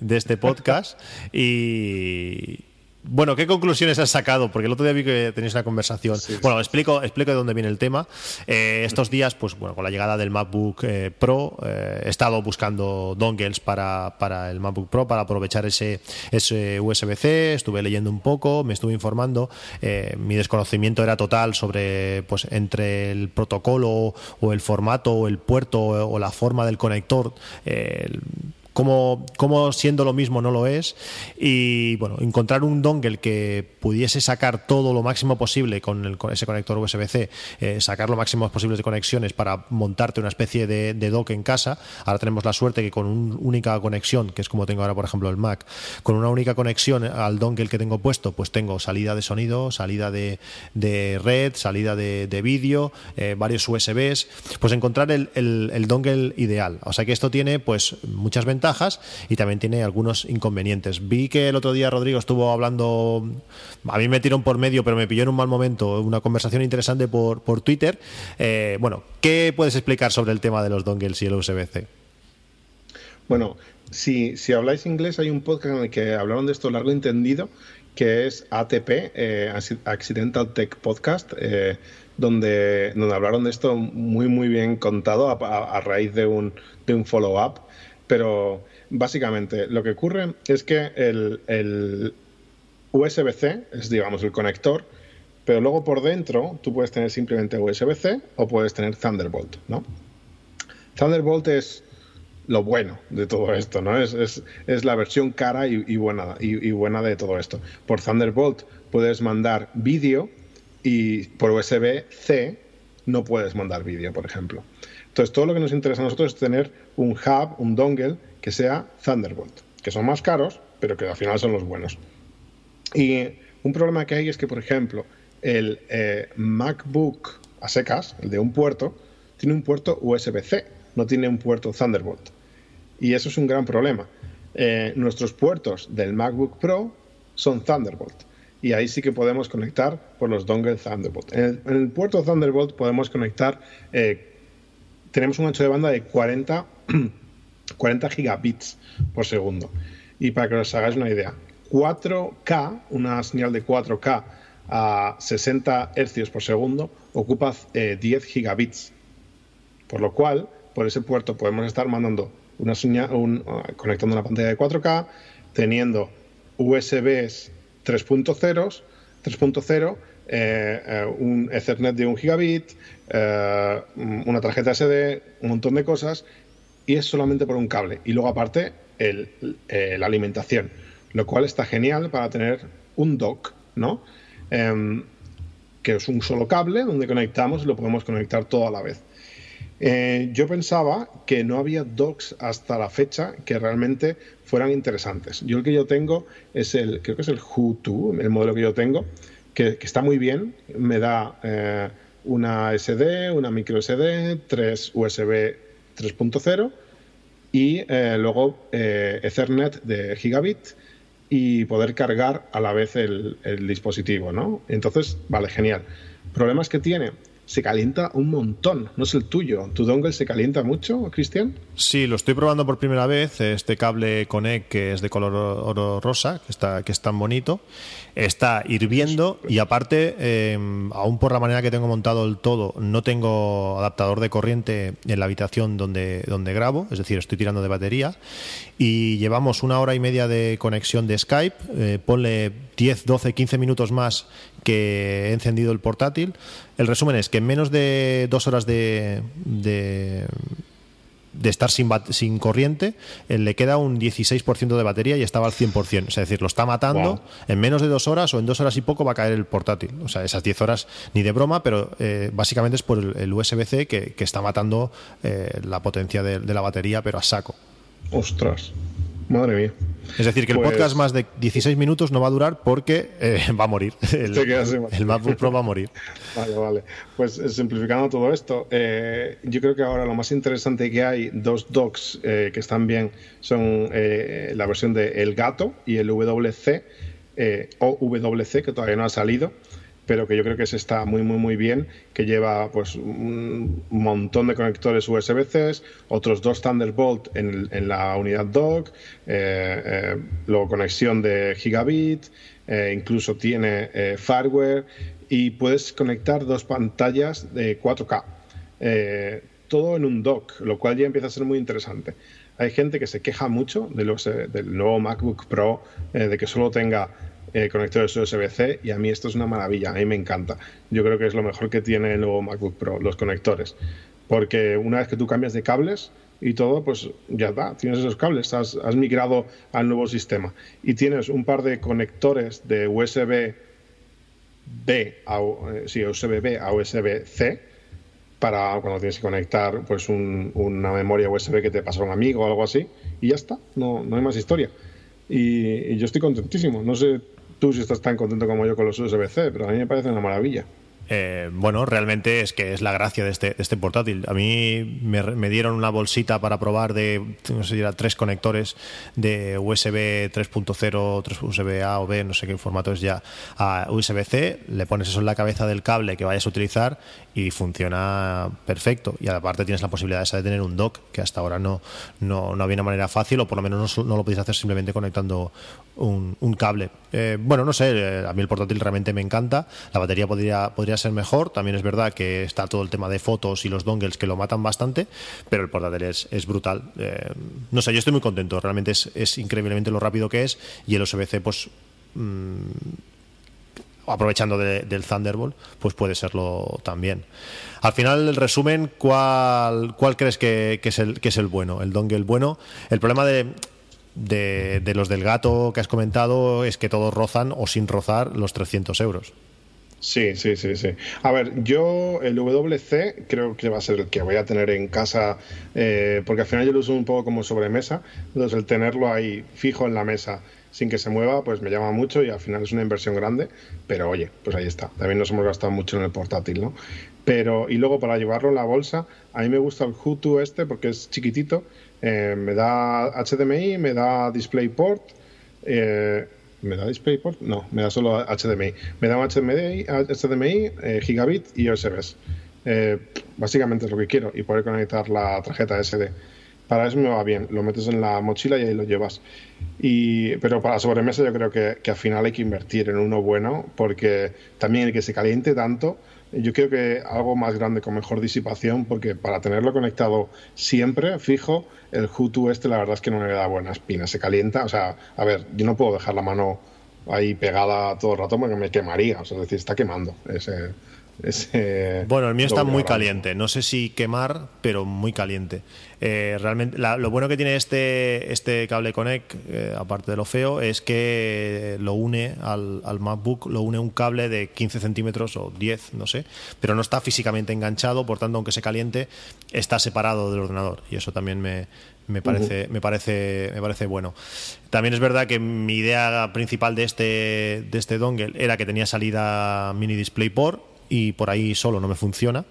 de este podcast. Y, bueno, ¿qué conclusiones has sacado? Porque el otro día vi que tenéis una conversación. Bueno, explico, explico de dónde viene el tema. Eh, estos días, pues bueno, con la llegada del MacBook eh, Pro, eh, he estado buscando dongles para, para, el MacBook Pro para aprovechar ese, ese USB-C. Estuve leyendo un poco, me estuve informando. mi desconocimiento era total sobre, pues, entre el protocolo o el formato o el puerto o la forma del conector cómo, cómo, siendo lo mismo no lo es y bueno, encontrar un dongle que pudiese sacar todo lo máximo posible con, el, ese conector USB-C, eh, sacar lo máximo posible de conexiones para montarte una especie de, dock en casa. Ahora tenemos la suerte que con una única conexión, que es como tengo ahora por ejemplo el Mac, con una única conexión al dongle que tengo puesto, pues tengo salida de sonido, salida de, red, salida de, vídeo, eh, varios USBs, pues encontrar el, el, el dongle ideal. O sea que esto tiene pues muchas ventajas y también tiene algunos inconvenientes. Vi que el otro día Rodrigo estuvo hablando, a mí me tiró por medio, pero me pilló en un mal momento, una conversación interesante por, por Twitter. Eh, bueno, ¿qué puedes explicar sobre el tema de los dongles y el USB-C? Bueno, si, si habláis inglés, hay un podcast en el que hablaron de esto largo entendido, que es ATP, eh, Accidental Tech Podcast, eh, donde, donde hablaron de esto muy, muy bien contado a, a raíz de un, de un follow-up. Pero básicamente lo que ocurre es que el, USB-C es, digamos, el conector, pero luego por dentro tú puedes tener simplemente USB-C o puedes tener Thunderbolt, ¿no? Thunderbolt es lo bueno de todo esto, ¿no? Es, la versión cara y, buena, y, buena de todo esto. Por Thunderbolt puedes mandar vídeo y por USB-C no puedes mandar vídeo, por ejemplo. Entonces, todo lo que nos interesa a nosotros es tener un hub, un dongle que sea Thunderbolt, que son más caros, pero que al final son los buenos. Y un problema que hay es que, por ejemplo, el eh, MacBook a secas, el de un puerto, tiene un puerto USB-C, no tiene un puerto Thunderbolt. Y eso es un gran problema. Eh, nuestros puertos del MacBook Pro son Thunderbolt. Y ahí sí que podemos conectar por los dongles Thunderbolt. En el, puerto Thunderbolt podemos conectar, eh, tenemos un ancho de banda de 40, 40 (clears throat) gigabits por segundo. Y para que os hagáis una idea, 4K, una señal de 4K a 60 hercios por segundo, ocupa 10 eh, gigabits. Por lo cual, por ese puerto podemos estar mandando una señal, uh, conectando una pantalla de 4K, teniendo USBs 3.0, 3.0, eh, eh, un Ethernet de 1 gigabit, una tarjeta SD, un montón de cosas, y es solamente por un cable. Y luego aparte la alimentación lo cual está genial para tener un dock, ¿no? Em, que es un solo cable donde conectamos y lo podemos conectar todo a la vez. Eh, yo pensaba que no había docks hasta la fecha que realmente fueran interesantes. Yo el que yo tengo es el, creo que es el Hu2, el modelo que yo tengo, que, está muy bien, me da eh, una SD, una micro SD, tres USB 3.0 y eh, luego Ethernet de gigabit y poder cargar a la vez el, dispositivo, ¿no? Entonces, vale, genial. Problemas que tiene, se calienta un montón, no es el tuyo. ¿Tu dongle se calienta mucho, Cristian? Sí, lo estoy probando por primera vez, este cable Connect que es de color oro rosa, que está que es tan bonito, está hirviendo y aparte, em, aún por la manera que tengo montado el todo, no tengo adaptador de corriente en la habitación donde, donde grabo, es decir, estoy tirando de batería y llevamos una hora y media de conexión de Skype, eh, ponle 10, 12, 15 minutos más que he encendido el portátil. El resumen es que en menos de dos horas de de estar sin, sin corriente, eh, le queda un 16% de batería y estaba al 100%. Es decir, lo está matando. En menos de dos horas o en dos horas y poco va a caer el portátil. O sea, esas 10 horas ni de broma, pero eh, básicamente es por el, USB-C que, está matando eh, la potencia de, de la batería, pero a saco. Ostras. Madre mía. Es decir, que el podcast pues- más de 16 minutos no va a durar porque eh, va a morir. (laughs) El, MacBook Pro va a morir. (laughs) Vale, vale. Pues eh, simplificando todo esto, eh, yo creo que ahora lo más interesante que hay, dos docks que están bien, son la versión de El Gato y el WC o WC, que todavía no ha salido pero que yo creo que se está muy, muy, muy bien, que lleva pues un montón de conectores USB-C, otros dos Thunderbolt en, en la unidad dock, eh, eh, luego conexión de gigabit, eh, incluso tiene fireware y puedes conectar dos pantallas de 4K. todo en un dock, lo cual ya empieza a ser muy interesante. Hay gente que se queja mucho de los, del nuevo MacBook Pro, de que solo tenga eh, conectores USB-C y a mí esto es una maravilla, a mí me encanta. Yo creo que es lo mejor que tiene el nuevo MacBook Pro, los conectores. Porque una vez que tú cambias de cables y todo, pues ya está, tienes esos cables, has, migrado al nuevo sistema. Y tienes un par de conectores de USB B a, eh, USB B a USB C para cuando tienes que conectar pues una memoria USB que te pasa un amigo o algo así y ya está, no, no hay más historia. Y, yo estoy contentísimo. No sé tú si estás tan contento como yo con los USB-C, pero a mí me parece una maravilla. Eh, bueno, realmente es que es la gracia de este, este portátil. A mí me, dieron una bolsita para probar de, no sé era tres conectores de USB 3.0, 3 USB A o B, no sé qué formato es ya, a USB-C, le pones eso en la cabeza del cable que vayas a utilizar y funciona perfecto. Y aparte tienes la posibilidad esa de tener un dock, que hasta ahora no, no, no había una manera fácil, o por lo menos no, lo podéis hacer simplemente conectando un, un cable. Eh, bueno, no sé, eh, a mí el portátil realmente me encanta. La batería podría, podría ser mejor. También es verdad que está todo el tema de fotos y los dongles que lo matan bastante, pero el portátil es, es brutal. Eh, no sé, yo estoy muy contento. Realmente es, es increíblemente lo rápido que es y el USB-C, pues. Mm, aprovechando del Thunderbolt, pues puede serlo también. Al final, el resumen, ¿cuál, cuál crees que, es el, que es el bueno? El dongle bueno. El problema de, de, los del gato que has comentado es que todos rozan o sin rozar los 300 euros. Sí, sí, sí, sí. A ver, yo el WC creo que va a ser el que voy a tener en casa, eh, porque al final yo lo uso un poco como sobremesa, entonces el tenerlo ahí fijo en la mesa sin que se mueva, pues me llama mucho y al final es una inversión grande, pero oye, pues ahí está. También nos hemos gastado mucho en el portátil, ¿no? Pero, y luego para llevarlo en la bolsa, a mí me gusta el Hutu este porque es chiquitito, eh, me da HDMI, me da DisplayPort, eh, ¿me da DisplayPort? No, me da solo HDMI. Me da un HDMI, HDMI eh, gigabit y USB. Eh, básicamente es lo que quiero y poder conectar la tarjeta SD. Para eso me va bien, lo metes en la mochila y ahí lo llevas. Y, pero para sobremesa yo creo que, que al final hay que invertir en uno bueno porque también el que se caliente tanto yo creo que algo más grande con mejor disipación, porque para tenerlo conectado siempre, fijo, el Hutu este la verdad es que no me da buena espina, se calienta, o sea, a ver, yo no puedo dejar la mano ahí pegada todo el rato porque me quemaría, o sea, es decir, está quemando ese, bueno, el mío está muy caliente. No sé si quemar, pero muy caliente. Eh, realmente, lo bueno que tiene este, este cable Connect, eh, aparte de lo feo, es que lo une al, MacBook, lo une un cable de 15 centímetros o 10, no sé, pero no está físicamente enganchado, por tanto, aunque se caliente, está separado del ordenador. Y eso también me, me parece, me parece, me parece bueno. También es verdad que mi idea principal de este, de este dongle era que tenía salida mini DisplayPort y por ahí solo no me funciona.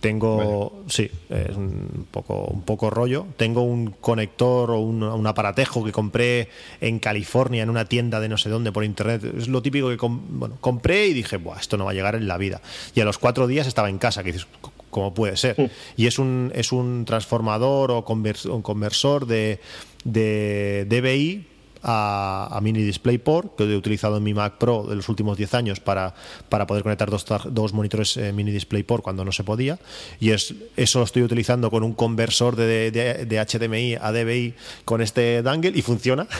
Tengo, sí, es un poco, un poco rollo. Tengo un conector o un, aparatejo que compré en California en una tienda de no sé dónde por internet. Es lo típico que bueno, compré y dije, Buah, esto no va a llegar en la vida. Y a los cuatro días estaba en casa, que dices, ¿cómo puede ser? Y es un, es un transformador o un conversor de, de DBI a, Mini DisplayPort, que he utilizado en mi Mac Pro de los últimos 10 años para, para poder conectar dos, dos monitores eh, Mini DisplayPort cuando no se podía. Y es, eso lo estoy utilizando con un conversor de, de, HDMI a DVI con este dangle y funciona. (laughs)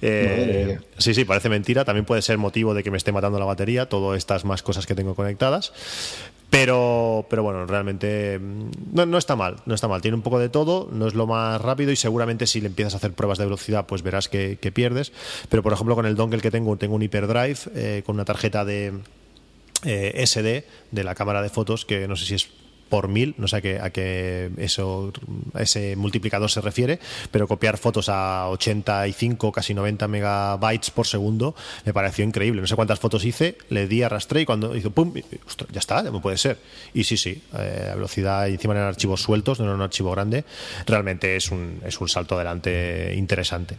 Eh, sí, sí, parece mentira. También puede ser motivo de que me esté matando la batería, todas estas más cosas que tengo conectadas. Pero, pero bueno, realmente mm, no, no, está mal, no está mal. Tiene un poco de todo, no es lo más rápido y seguramente si le empiezas a hacer pruebas de velocidad, pues verás que, pierdes. Pero por ejemplo, con el dongle que tengo, tengo un hyperdrive eh, con una tarjeta de eh, SD de la cámara de fotos, que no sé si es por mil, no sé a qué, a qué eso, ese multiplicador se refiere, pero copiar fotos a 85, casi 90 megabytes por segundo me pareció increíble. No sé cuántas fotos hice, le di, arrastré y cuando hizo pum, ya está, ya me puede ser. Y sí, sí, eh, a velocidad encima en archivos sueltos, no en un archivo grande, realmente es un, es un salto adelante interesante.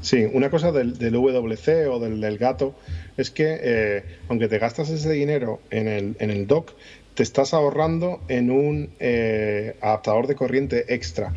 Sí, una cosa del, del WC o del, del, gato es que eh, aunque te gastas ese dinero en el, en el dock, te estás ahorrando en un eh, adaptador de corriente extra,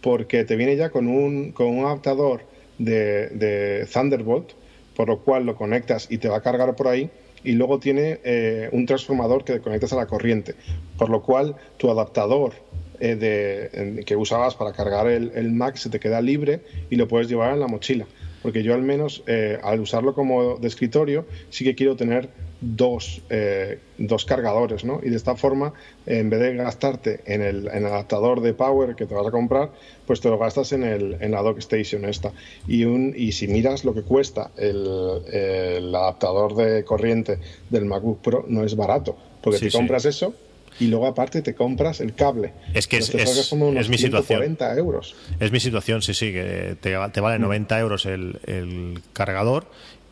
porque te viene ya con un, con un adaptador de, Thunderbolt, por lo cual lo conectas y te va a cargar por ahí, y luego tiene eh, un transformador que conectas a la corriente, por lo cual tu adaptador eh, de, que usabas para cargar el, el, Mac se te queda libre y lo puedes llevar en la mochila. Porque yo al menos al usarlo como de escritorio sí que quiero tener dos, eh, dos cargadores, ¿no? Y de esta forma, en vez de gastarte en el, en el, adaptador de power que te vas a comprar, pues te lo gastas en, el, en la dock station esta. Y, un, y si miras lo que cuesta el, el adaptador de corriente del MacBook Pro, no es barato, porque te compras eso y luego aparte te compras el cable. Es que es, es, es, mi situación. euros. Es mi situación, sí, sí, que te, te vale 90 mm. euros el, el cargador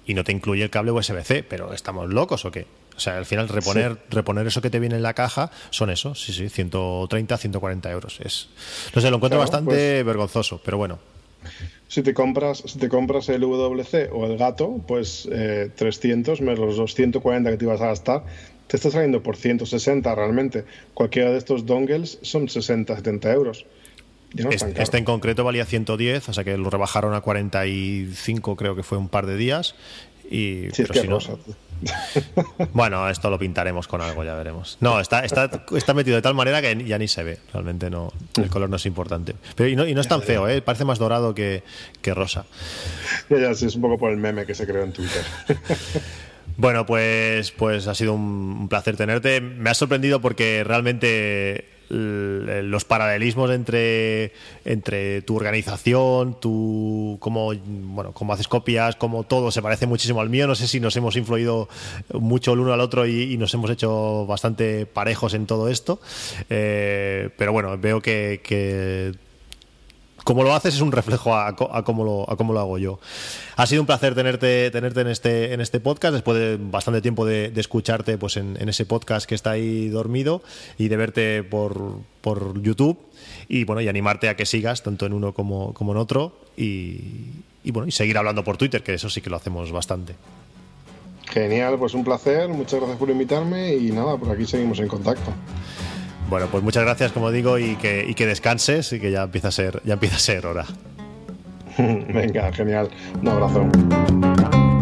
y no te incluye el cable USB-C, pero ¿estamos locos o qué? O sea, al final reponer, reponer eso que te viene en la caja son eso, sí, sí, 130, 140 euros. Es, no sé, lo encuentro bastante pues vergonzoso, pero bueno. Si te compras, si te compras el WC o el gato, pues 300 eh, menos los 240 que te ibas a gastar, te está saliendo por 160 realmente. Cualquiera de estos dongles son 60, 70 euros. Este, en concreto valía 110, o sea que lo rebajaron a 45, creo que fue un par de días. Y, pero si no, (laughs) (laughs) bueno, esto lo pintaremos con algo, ya veremos. No, está, está, está metido de tal manera que ya ni se ve. Realmente no, el color no es importante. Pero, y, no, y no es tan feo, ¿eh? parece más dorado que, que rosa. Ya, sí, es un poco por el meme que se creó en Twitter. (laughs) Bueno, pues, pues ha sido un placer tenerte. Me ha sorprendido porque realmente los paralelismos entre, entre tu organización, tu cómo, bueno, cómo haces copias, cómo todo se parece muchísimo al mío. No sé si nos hemos influido mucho el uno al otro y, nos hemos hecho bastante parejos en todo esto. Eh, pero bueno, veo que, como lo haces es un reflejo a, cómo lo, a cómo lo hago yo. Ha sido un placer tenerte, tenerte en, este, en este podcast, después de bastante tiempo de, escucharte pues en, ese podcast que está ahí dormido y de verte por, YouTube y bueno, y animarte a que sigas tanto en uno como, como en otro y, y bueno, y seguir hablando por Twitter, que eso sí que lo hacemos bastante. Genial, pues un placer, muchas gracias por invitarme y nada, por aquí seguimos en contacto. Bueno, pues muchas gracias, como digo, y que, y que descanses y que ya empieza a ser, ya empieza a ser hora. (laughs) Venga, genial. Un abrazo.